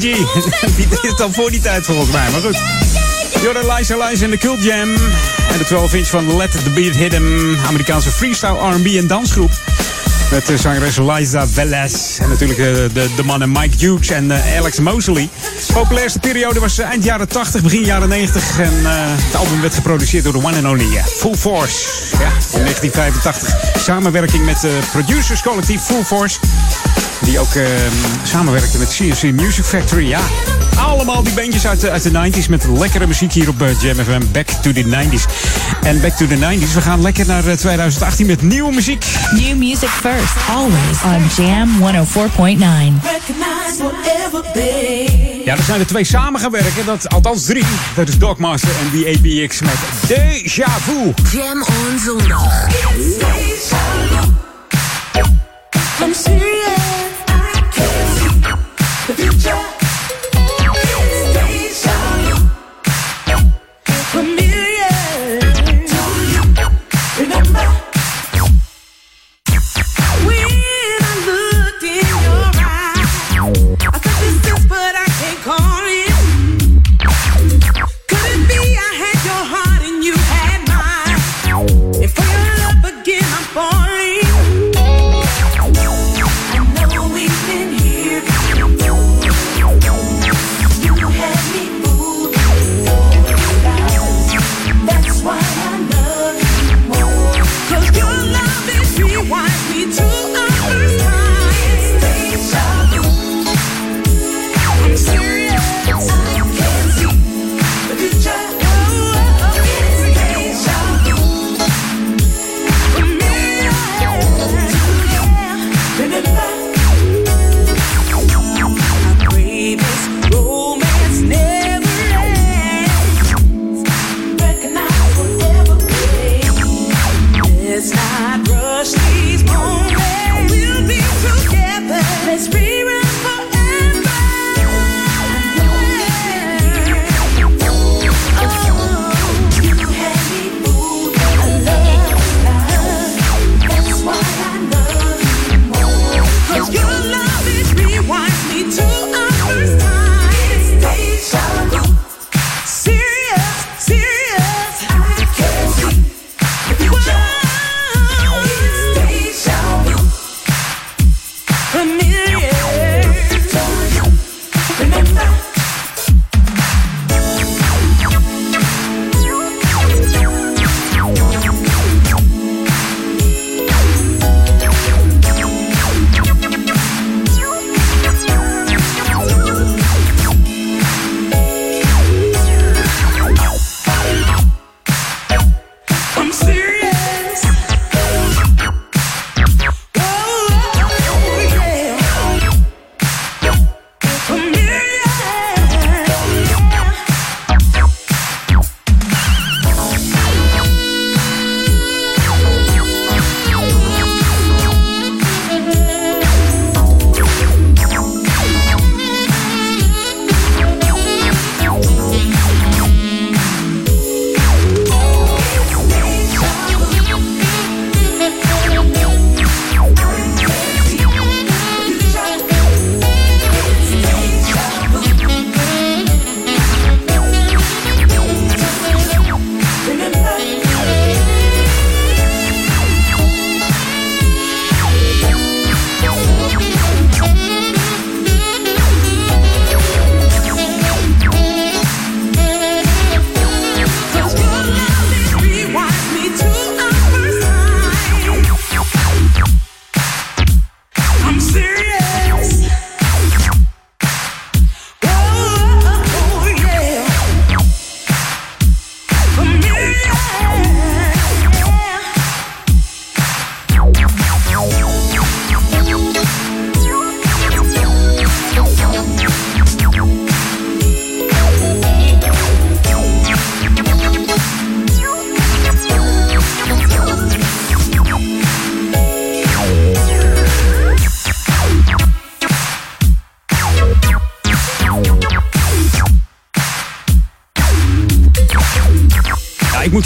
G. die is dan voor die tijd volgens mij, maar goed. Jordan Liza Liza en de Cult Jam. En de 12 inch van Let the Beat Hit 'em. Amerikaanse freestyle R&B en dansgroep. Met de zangeres Liza Velez. En natuurlijk eh, de, de mannen Mike Hughes en eh, Alex Mosley. De populairste periode was eh, eind jaren 80, begin jaren 90. En eh, het album werd geproduceerd door de one and only eh, Full Force. Ja, in 1985. Samenwerking met de producerscollectief Full Force. Die ook eh, samenwerkte met CNC Music Factory. Ja, allemaal die bandjes uit de, uit de 90s met lekkere muziek hier op eh, Jam FM. Back to the 90s. En back to the 90s. We gaan lekker naar eh, 2018 met nieuwe muziek. New music first, always on Jam 104.9. Recognize whatever, babe. Ja, er zijn er twee samen gaan werken. Dat, althans drie. Dat is Dogmaster en DAPX met Deja Vu. Jam on zondag. I'm serious.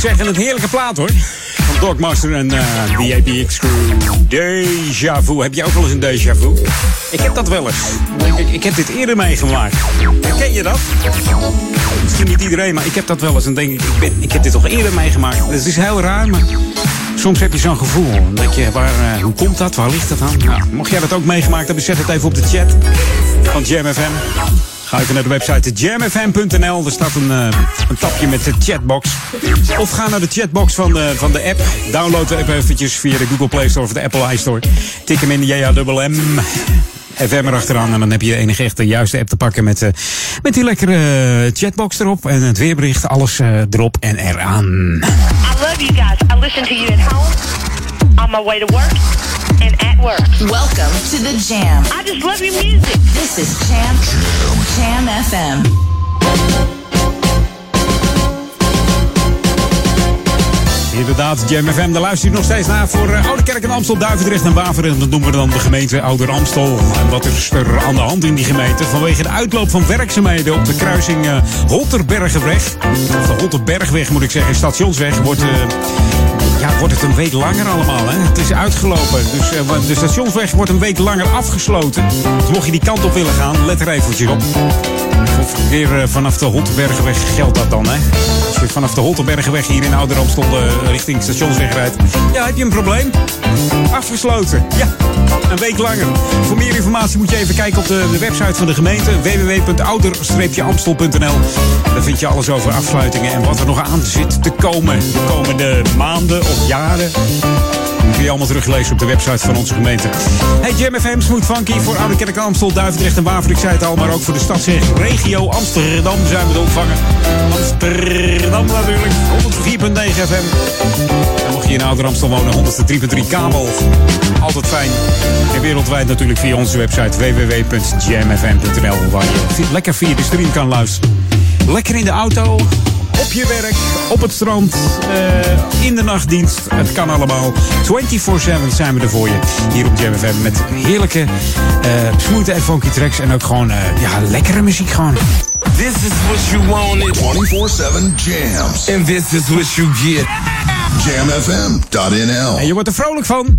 Zeggen, een heerlijke plaat hoor. Van Dogmaster en eh The APX Crew. Deja vu. Heb jij ook wel eens een déjà vu? Ik heb dat wel eens. Ik, ik, heb dit eerder meegemaakt. Ken je dat? Misschien niet iedereen, maar ik heb dat wel eens. En denk ik, ik, heb dit toch eerder meegemaakt. Het is heel raar, maar soms heb je zo'n gevoel. Denk je, waar, eh, hoe komt dat? Waar ligt dat aan? Nou, mocht jij dat ook meegemaakt hebben, zet het even op de chat van Jam FM. Ga even naar de website jamfm.nl. Er staat een, eh, een tapje met de chatbox. Of ga naar de chatbox van de, van de app. Download de app eventjes via de Google Play Store of de Apple iStore. Tik hem in de JAMM. FM erachteraan. En dan heb je de enige echte juiste app te pakken met, eh, met die lekkere eh, chatbox erop. En het weerbericht, alles erop en eraan. I love you guys. I listen to you at home, on my way to work, and at work. Welcome to the Jam. I just love your music. This is Jam Jam FM. Inderdaad, Jam FM, daar luister je nog steeds naar voor eh, Oude Kerk en Amstel, Duivendrecht en Baveren. En dat noemen we dan de gemeente Ouder Amstel. En wat is er aan de hand in die gemeente? Vanwege de uitloop van werkzaamheden op de kruising eh Holterbergenweg. Of de Holterbergweg moet ik zeggen, stationsweg, wordt, eh, ja, wordt het een week langer allemaal. Hè? Het is uitgelopen. Dus eh, de stationsweg wordt een week langer afgesloten. Dus mocht je die kant op willen gaan, let er eventjes op. Verkeer eh, vanaf de Holterbergenweg geldt dat dan, hè? Als je vanaf de Holterbergenweg hier in Ouder Amstel eh, richting stationsweg rijdt, ja, heb je een probleem. Afgesloten. Ja, een week langer. Voor meer informatie moet je even kijken op de, de website van de gemeente www.ouder-amstel.nl. Daar vind je alles over afsluitingen en wat er nog aan zit te komen de komende maanden of jaren. Kun je allemaal teruglezen op de website van onze gemeente. Hey, Jam FM, Smooth Funky voor Oude Kerk Amstel, Duivendrecht en Waver. Zei het al, maar ook voor de stadsregio Amsterdam zijn we te ontvangen. Amsterdam natuurlijk, 104.9 FM. En mocht je in Ouder Amstel wonen, 103.3 kabel. Altijd fijn. En wereldwijd natuurlijk via onze website www.jamfm.nl. Waar je lekker via de stream kan luisteren. Lekker in de auto, op je werk, op het strand, eh, in de nachtdienst. Het kan allemaal. 24-7 zijn we er voor je. Hier op Jam FM met heerlijke, eh smooth en funky tracks. En ook gewoon, eh, ja, lekkere muziek gewoon. This is what you wanted. 24-7 jams. And this is what you get. Jamfm.nl. En je wordt er vrolijk van.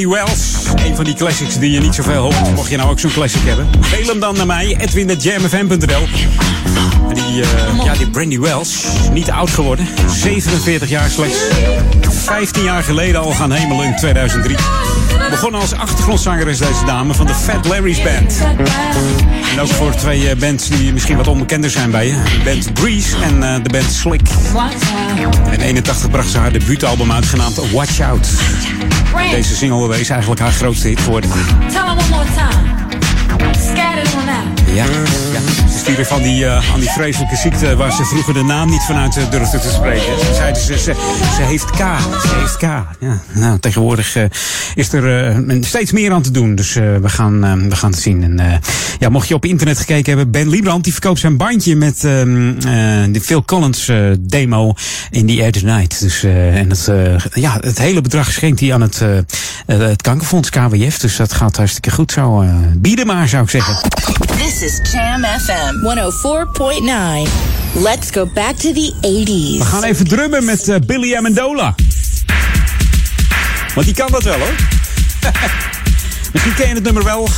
Brandy Wells. Een van die classics die je niet zoveel hoort. Mocht je nou ook zo'n classic hebben. Mail hem dan naar mij. Edwin.jamfm.nl die, eh, ja, die Brandy Wells. Niet oud geworden. 47 jaar slechts. 15 jaar geleden al gaan hemelen in 2003. Begonnen als achtergrondzangeres deze dame van de Fat Larry's Band. En ook voor twee eh, bands die misschien wat onbekender zijn bij je. De band Breeze en eh, de band Slick. En in 81 bracht ze haar debuutalbum uit genaamd Watch Out. Deze single is eigenlijk haar grootste hit geworden. Tell one more time. Ja, ja. Ze stierf van die, eh, aan die vreselijke ziekte waar ze vroeger de naam niet vanuit eh, durfde te spreken. Ze zeiden ze, ze, ze heeft K. Ze heeft K. Ja, nou, tegenwoordig eh, is er eh, steeds meer aan te doen. Dus eh, we, gaan, we gaan het zien. En, eh, ja, mocht je op internet gekeken hebben, Ben Liebrand die verkoopt zijn bandje met ehm, eh, de Phil Collins eh, demo in The Air Tonight. Dus, eh, en het, eh, ja, het hele bedrag schenkt hij aan het, het kankerfonds KWF. Dus dat gaat hartstikke goed zo. eh bieden maar, zou ik zeggen. Is Jam FM 104.9. Let's go back to the 80s. We gaan even drummen met eh, Billy Amendola. Want die kan dat wel hoor. Misschien ken je het nummer wel.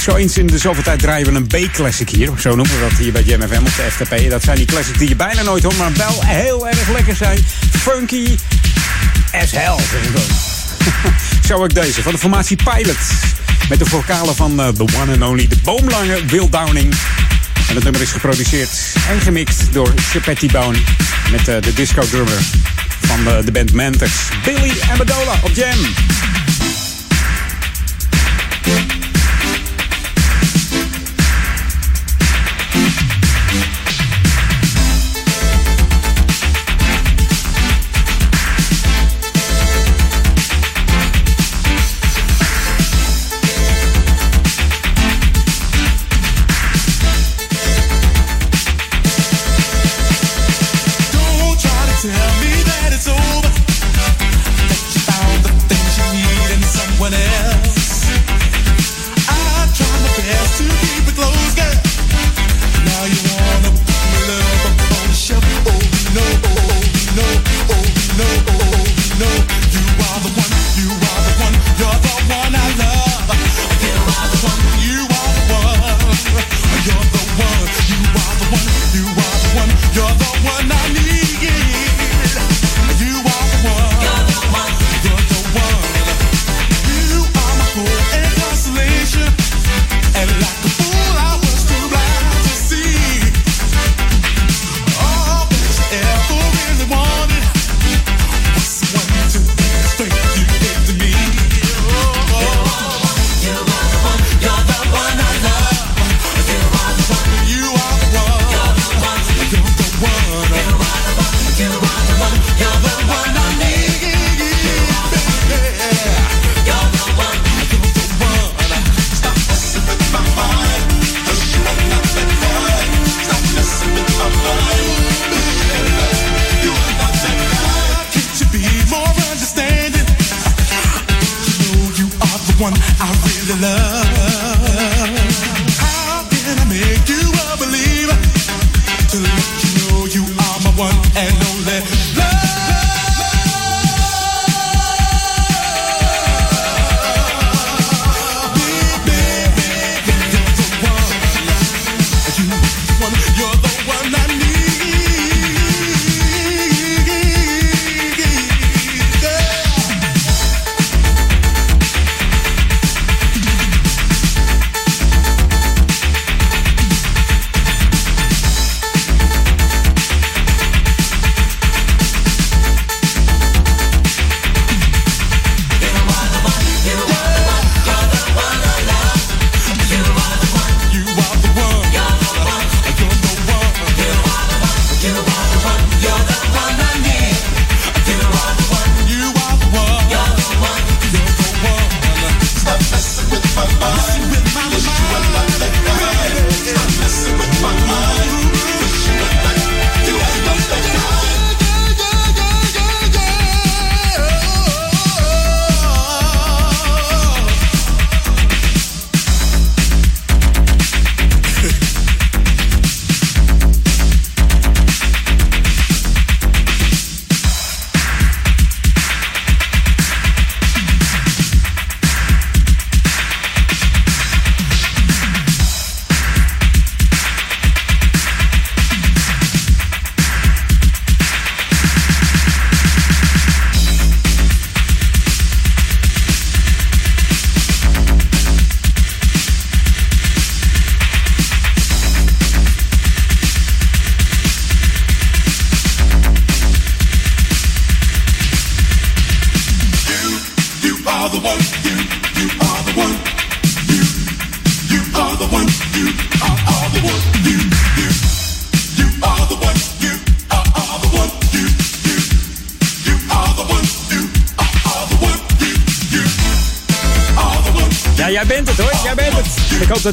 Zo eens in de zoveel tijd draaien we een B-classic hier. Zo noemen we dat hier bij Jam FM op de FTP. Dat zijn die classics die je bijna nooit hoort, maar wel heel erg lekker zijn. Funky as hell. Zo ook deze, van de formatie Pilot. Met de vocalen van eh, The One and Only, de boomlange Will Downing. En het nummer is geproduceerd en gemixt door Chapetti Bone. Met eh, de disco drummer van de, de band Mantis. Billy Amendola op Jam.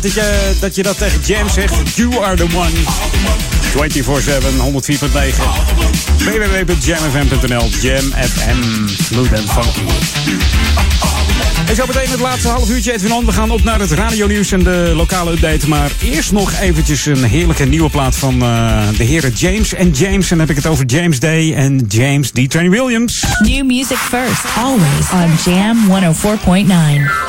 Dat, je, dat je dat tegen Jam zegt. You are the one. 24-7, 104.9. www.jamfm.nl Jam FM, smooth and funky. En zo meteen het laatste half uurtje, Edwin On. We gaan op naar het radionieuws en de lokale update. Maar eerst nog eventjes een heerlijke nieuwe plaat van eh, de heren James en James. En dan heb ik het over James Day en James D. Train Williams. New music first, always on Jam 104.9.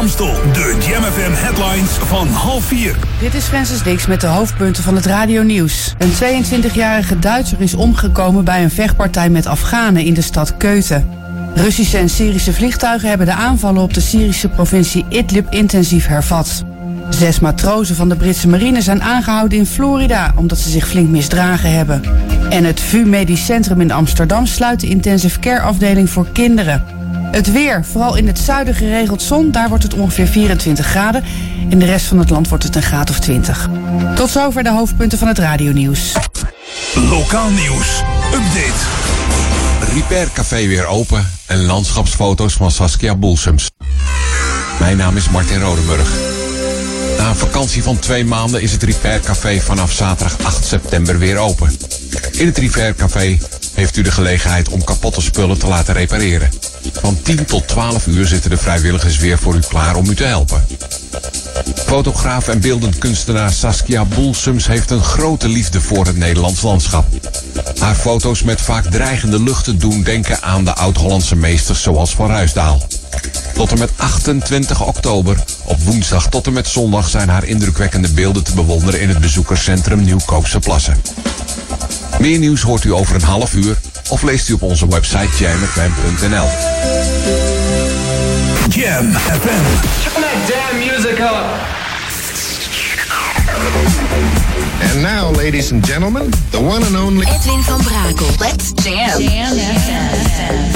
De Jam FM headlines van half vier. Dit is Francis Dix met de hoofdpunten van het radionieuws. Een 22-jarige Duitser is omgekomen bij een vechtpartij met Afghanen in de stad Keuten. Russische en Syrische vliegtuigen hebben de aanvallen op de Syrische provincie Idlib intensief hervat. Zes matrozen van de Britse marine zijn aangehouden in Florida omdat ze zich flink misdragen hebben. En het VU Medisch Centrum in Amsterdam sluit de intensive care afdeling voor kinderen. Het weer, vooral in het zuiden geregeld zon, daar wordt het ongeveer 24 graden. In de rest van het land wordt het een graad of 20. Tot zover de hoofdpunten van het radionieuws. Lokaal nieuws. Update. Repair Café weer open en landschapsfoto's van Saskia Boelsums. Mijn naam is Martin Rodenburg. Na een vakantie van twee maanden is het Repair Café vanaf zaterdag 8 september weer open. In het Repair Café heeft u de gelegenheid om kapotte spullen te laten repareren. Van 10 tot 12 uur zitten de vrijwilligers weer voor u klaar om u te helpen. Fotograaf en beeldend kunstenaar Saskia Boelsums heeft een grote liefde voor het Nederlands landschap. Haar foto's met vaak dreigende luchten doen denken aan de oud-Hollandse meesters zoals Van Ruisdaal. Tot en met 28 oktober, op woensdag tot en met zondag zijn haar indrukwekkende beelden te bewonderen in het bezoekerscentrum Nieuwkoopse Plassen. Meer nieuws hoort u over een half uur of leest u op onze website jamfm.nl. Jam FM. Turn that damn music up. And now, ladies and gentlemen, the one and only Edwin van Brakel. Let's jam. Jam FM.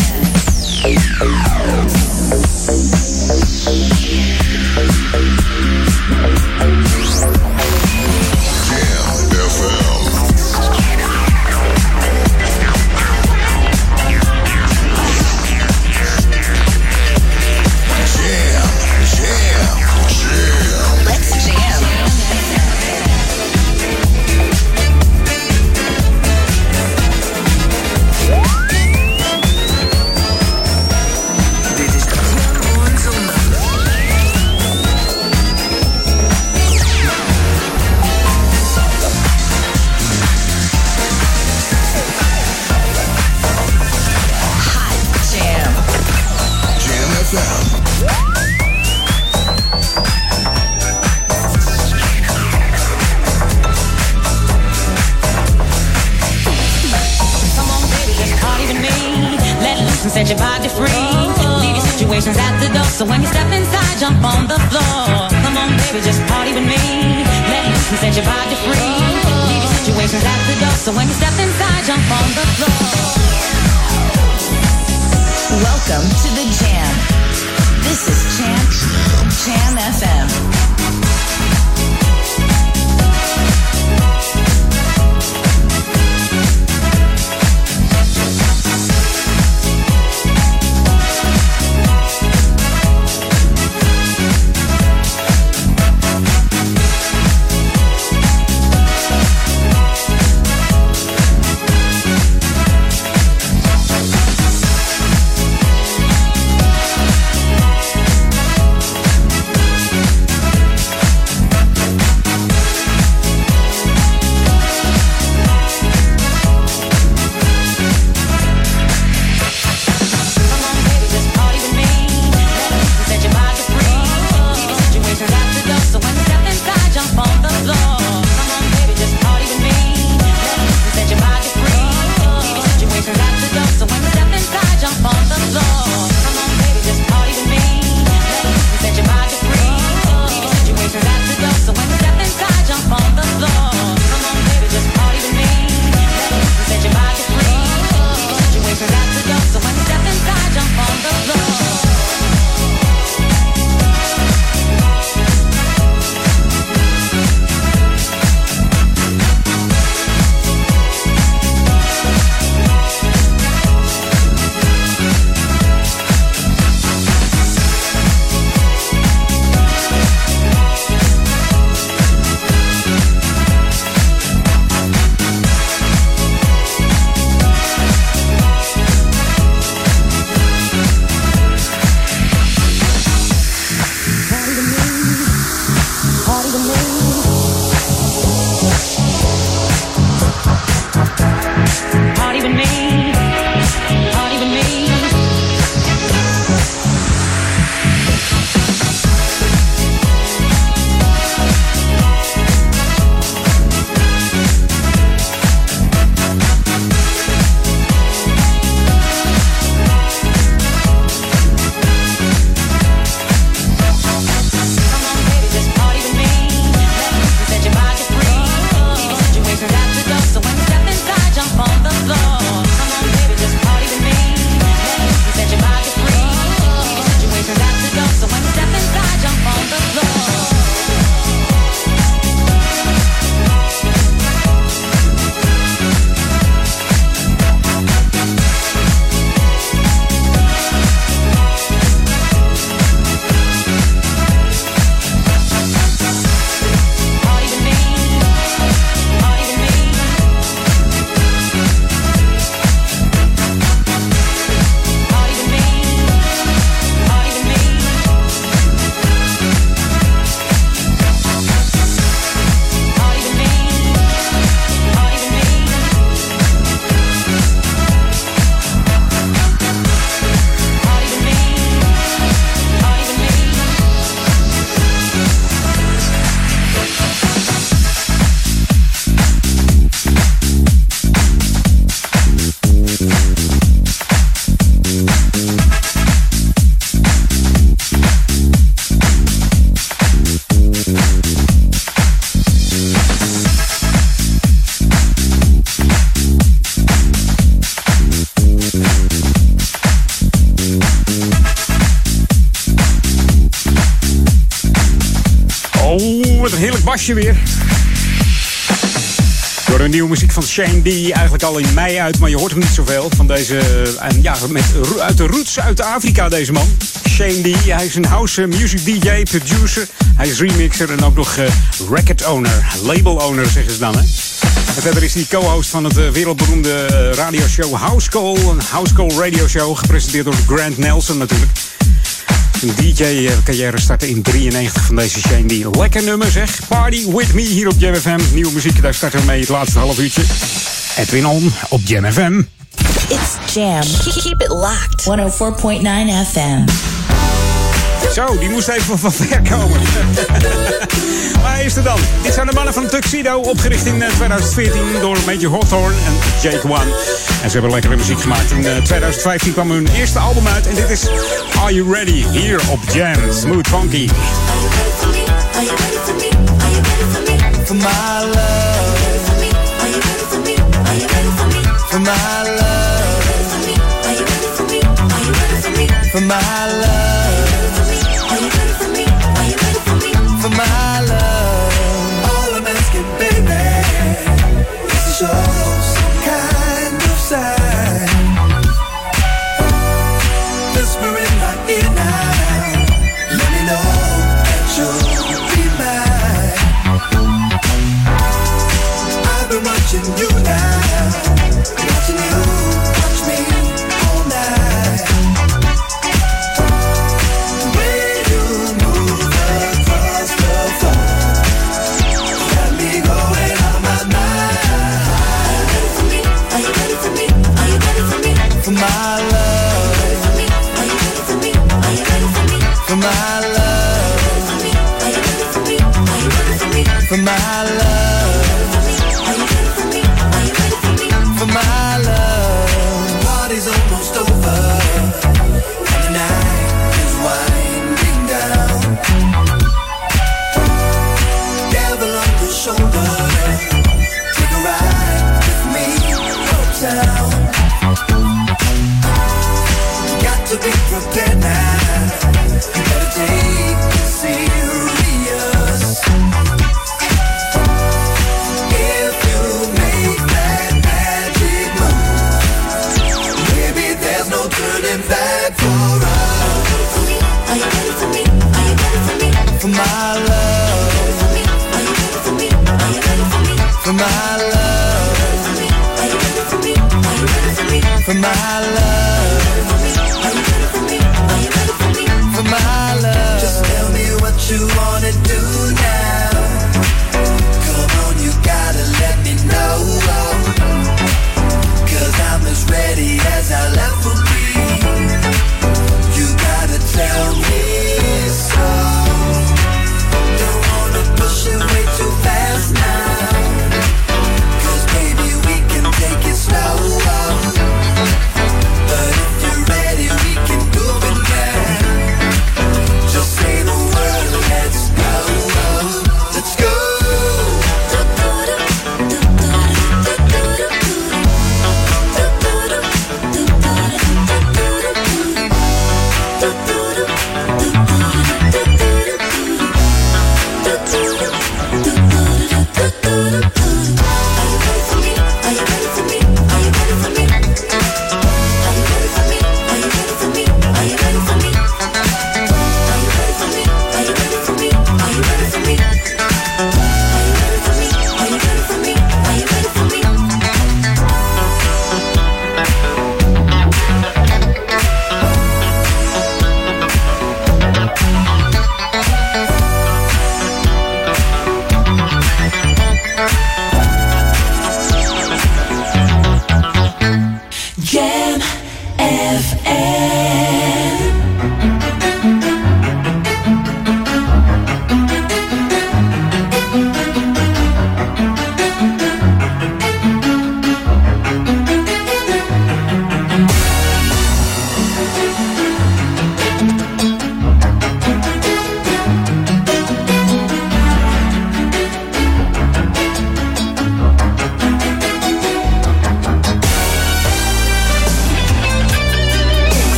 So when you step inside, jump on the floor. Come on, baby, just party with me. Let and set your body free. Leave your situations at the door. So when you step inside, jump on the floor. Welcome to the Jam. This is Jam Jam FM. Weer. Door de nieuwe muziek van Shane D. Eigenlijk al in mei uit, maar je hoort hem niet zoveel. Van deze, en ja, met, uit de roots uit Afrika deze man. Shane D. Hij is een house music DJ, producer. Hij is remixer en ook nog eh, record owner. Label owner zeggen ze dan, hè. En verder is hij co-host van het eh, wereldberoemde eh, radioshow House Call. Een House Call radio show, gepresenteerd door Grant Nelson natuurlijk. Een DJ-carrière startte in 93 van deze Shane D. Lekker nummer zeg. Party with me hier op Jam FM. Nieuwe muziek, daar starten we mee het laatste half uurtje. Edwin On op Jam FM. It's Jam. Keep it locked. 104.9 FM. Zo, die moest even van ver komen. maar is er dan. Dit zijn de mannen van Tuxedo, opgericht in eh, 2014 door Major Hawthorne en Jake One. En ze hebben lekkere muziek gemaakt. In eh, 2015 kwam hun eerste album uit en dit is Are You Ready? Hier op Jam. Smooth Funky. For my love. For my love. For my love.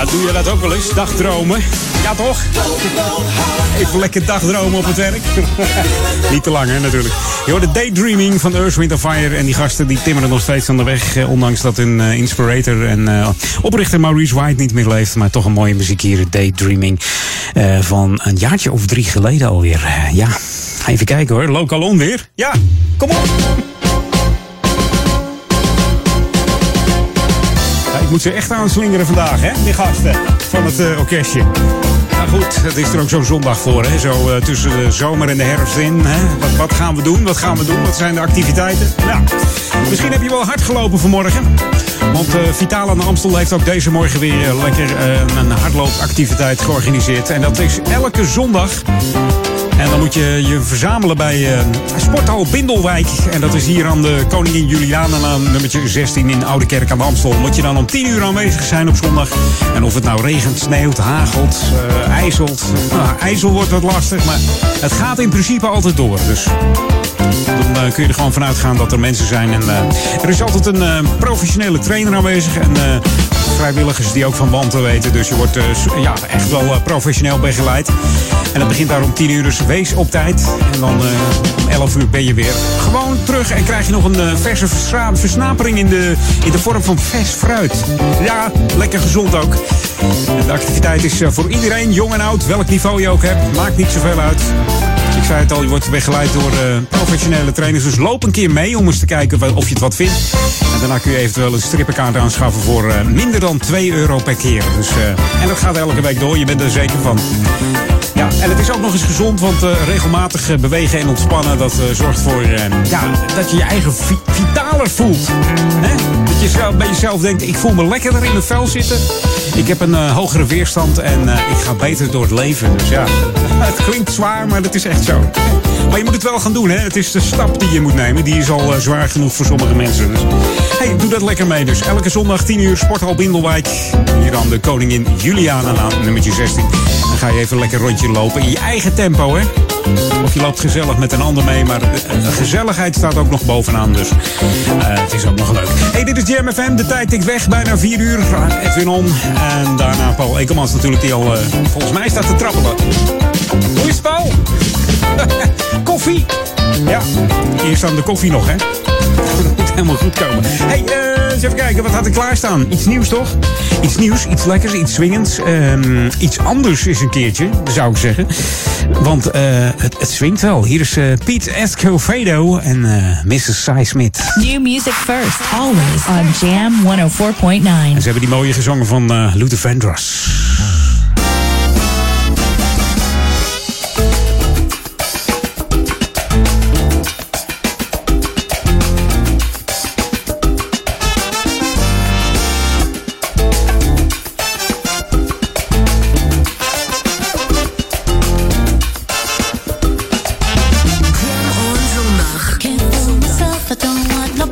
Ja, doe je dat ook wel eens? Dagdromen? Ja, toch? Even lekker dagdromen op het werk. Niet te lang, hè, natuurlijk. Je hoort de Daydreaming van Earth, Wind Fire. En die gasten die timmeren nog steeds aan de weg. eh, Ondanks dat hun eh, inspirator en eh, oprichter Maurice White niet meer leeft. Maar toch een mooie muziek hier. Daydreaming. van een jaartje of drie geleden alweer. Ja, even kijken hoor. Lokalon weer. Ja, kom op. moet ze echt aanslingeren vandaag, hè? Die gasten van het eh, orkestje. Nou goed, het is er ook zo'n zondag voor, hè? Zo eh, tussen de zomer en de herfst in. Hè? Wat, wat gaan we doen? Wat gaan we doen? Wat zijn de activiteiten? Nou, misschien heb je wel hard gelopen vanmorgen. Want eh, Vital aan de Amstel heeft ook deze morgen weer lekker een hardloopactiviteit georganiseerd. En dat is elke zondag. En dan moet je je verzamelen bij eh, Sporthal Bindelwijk. En dat is hier aan de Koningin Julianenlaan, nummertje 16 in Oude Kerk aan de Amstel. Moet je dan om 10 uur aanwezig zijn op zondag. En of het nou regent, sneeuwt, hagelt, eh, ijzelt. Nou, ijzel wordt wat lastig, maar het gaat in principe altijd door. Dus dan eh, kun je er gewoon vanuit gaan dat er mensen zijn. En er is altijd een professionele trainer aanwezig. En vrijwilligers die ook van wanten weten. Dus je wordt eh, ja, echt wel eh, professioneel begeleid. En het begint daar om 10 uur, dus wees op tijd. En dan eh, om 11 uur ben je weer gewoon terug. En krijg je nog een verse versnapering in de, in de vorm van vers fruit. Ja, lekker gezond ook. De activiteit is voor iedereen, jong en oud. Welk niveau je ook hebt, maakt niet zoveel uit. Zei het al, je wordt begeleid door eh, professionele trainers. Dus loop een keer mee om eens te kijken of je het wat vindt. En daarna kun je eventueel een strippenkaart aanschaffen voor eh, minder dan 2 euro per keer. Dus, eh, en dat gaat elke week door, je bent er zeker van. Ja, en het is ook nog eens gezond, want regelmatig bewegen en ontspannen... dat zorgt voor ja, dat je je eigen vi- voelt. Dat je zelf, bij jezelf denkt, ik voel me lekkerder in mijn vel zitten. Ik heb een eh, hogere weerstand en eh, ik ga beter door het leven. Dus ja, het klinkt zwaar, maar dat is echt zo. Maar je moet het wel gaan doen, hè. Het is de stap die je moet nemen. Die is al eh, zwaar genoeg voor sommige mensen. Dus hey, doe dat lekker mee. Dus elke zondag 10 uur, Sporthal Bindelwijk. Hier aan de Koningin Juliana aan nummertje 16. Dan ga je even lekker rondje lopen in je eigen tempo, hè. Of je loopt gezellig met een ander mee, maar eh, gezelligheid staat ook nog bovenaan. Dus eh, het is ook nog leuk. Hey, dit is Jam FM. De tijd tikt weg, bijna 4 uur. Edwin On. En daarna Paul Ekelmans natuurlijk, die al eh, volgens mij staat te trappelen. Hoe is het, Paul? koffie. Ja, eerst aan de koffie nog, hè? Dat moet helemaal goed komen. hey, eh, eens even kijken, wat had ik klaarstaan? Iets nieuws, toch? Iets nieuws, iets lekkers, iets swingends. Ehm, iets anders is een keertje, zou ik zeggen. Want eh, het, het swingt wel. Hier is eh, Pete Escovedo en eh, Mrs. Cy Smith. New music first, always on Jam 104.9. En ze hebben die mooie gezongen van eh, Luther Vandross. I don't want nobody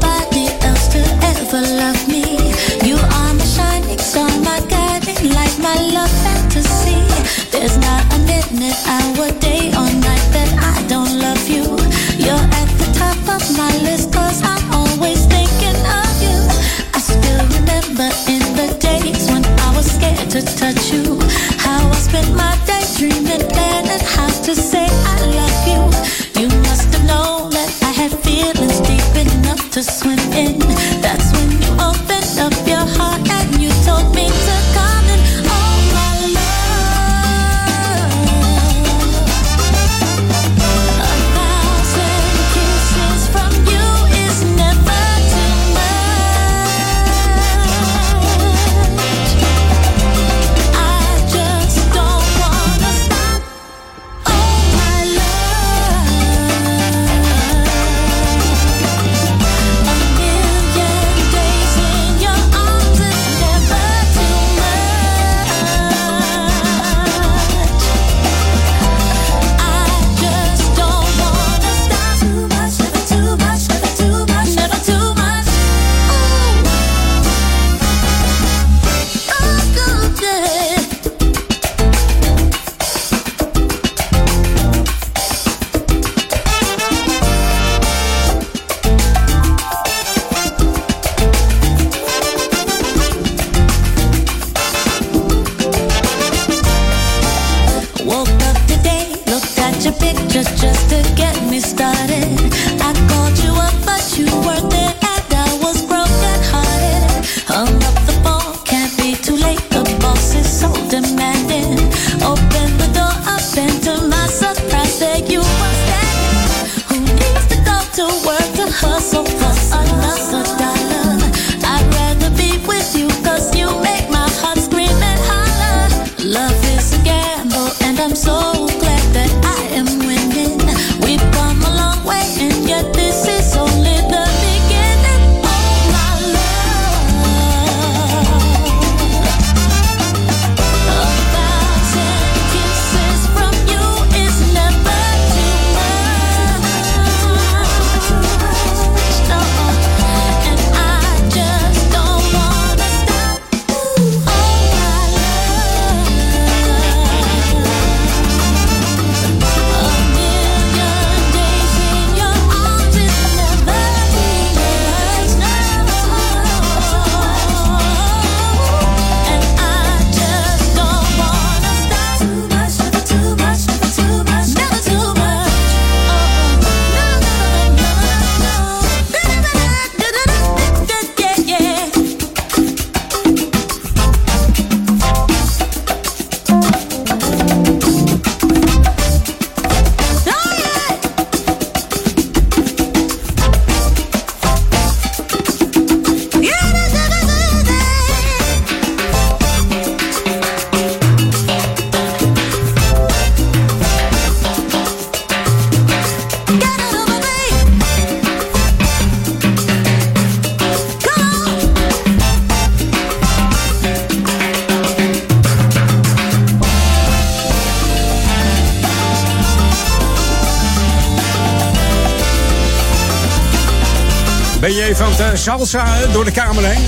Ben je van het eh, salsa eh, door de kamer heen?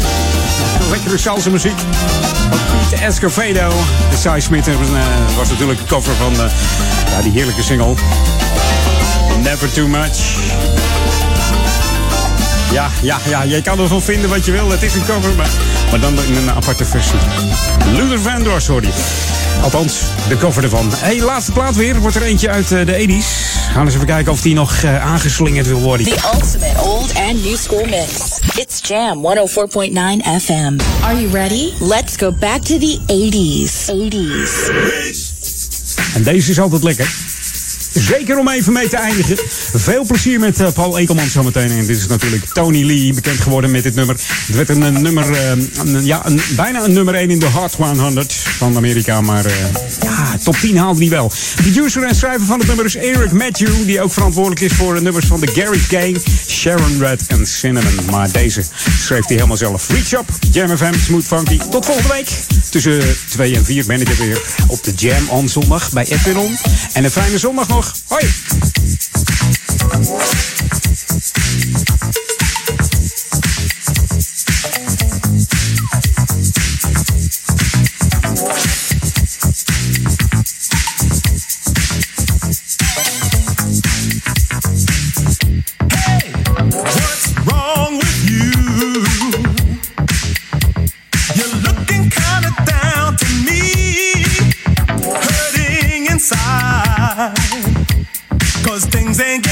Lekkere salsa muziek. Pete Escovedo. De Sai Smith eh, was natuurlijk een cover van ja, die heerlijke single. Never Too Much. Ja, ja, ja, je kan ervan vinden wat je wil. Het is een cover, maar, maar dan in een aparte versie. Luther Vandross hoor je. Althans, de cover ervan. Hé, hey, laatste plaat weer. Wordt er eentje uit eh, de 80s. Gaan we eens even kijken of die nog eh, aangeslingerd wil worden. The ultimate old and new school mix. It's Jam 104.9 FM. Are you ready? Let's go back to the 80s. 80s. En deze is altijd lekker. Zeker om even mee te eindigen. Veel plezier met eh, Paul Ekelman zometeen. En dit is natuurlijk Tony Lee, bekend geworden met dit nummer. Het werd een, eh, nummer, eh, ja, een, bijna een nummer 1 in de Hot 100 van Amerika. Maar ja, top 10 haalde hij wel. Producer en schrijver van het nummer is Eric Matthew. Die ook verantwoordelijk is voor de nummers van de Gary Gang, Sharon Red en Cinnamon. Maar deze schreef hij helemaal zelf. Reach Up, Jam FM, Smooth Funky. Tot volgende week. Tussen 2 en 4 ben ik er weer op de Jam on zondag bij Edwin On. En een fijne zondag nog. Hoi! Ain't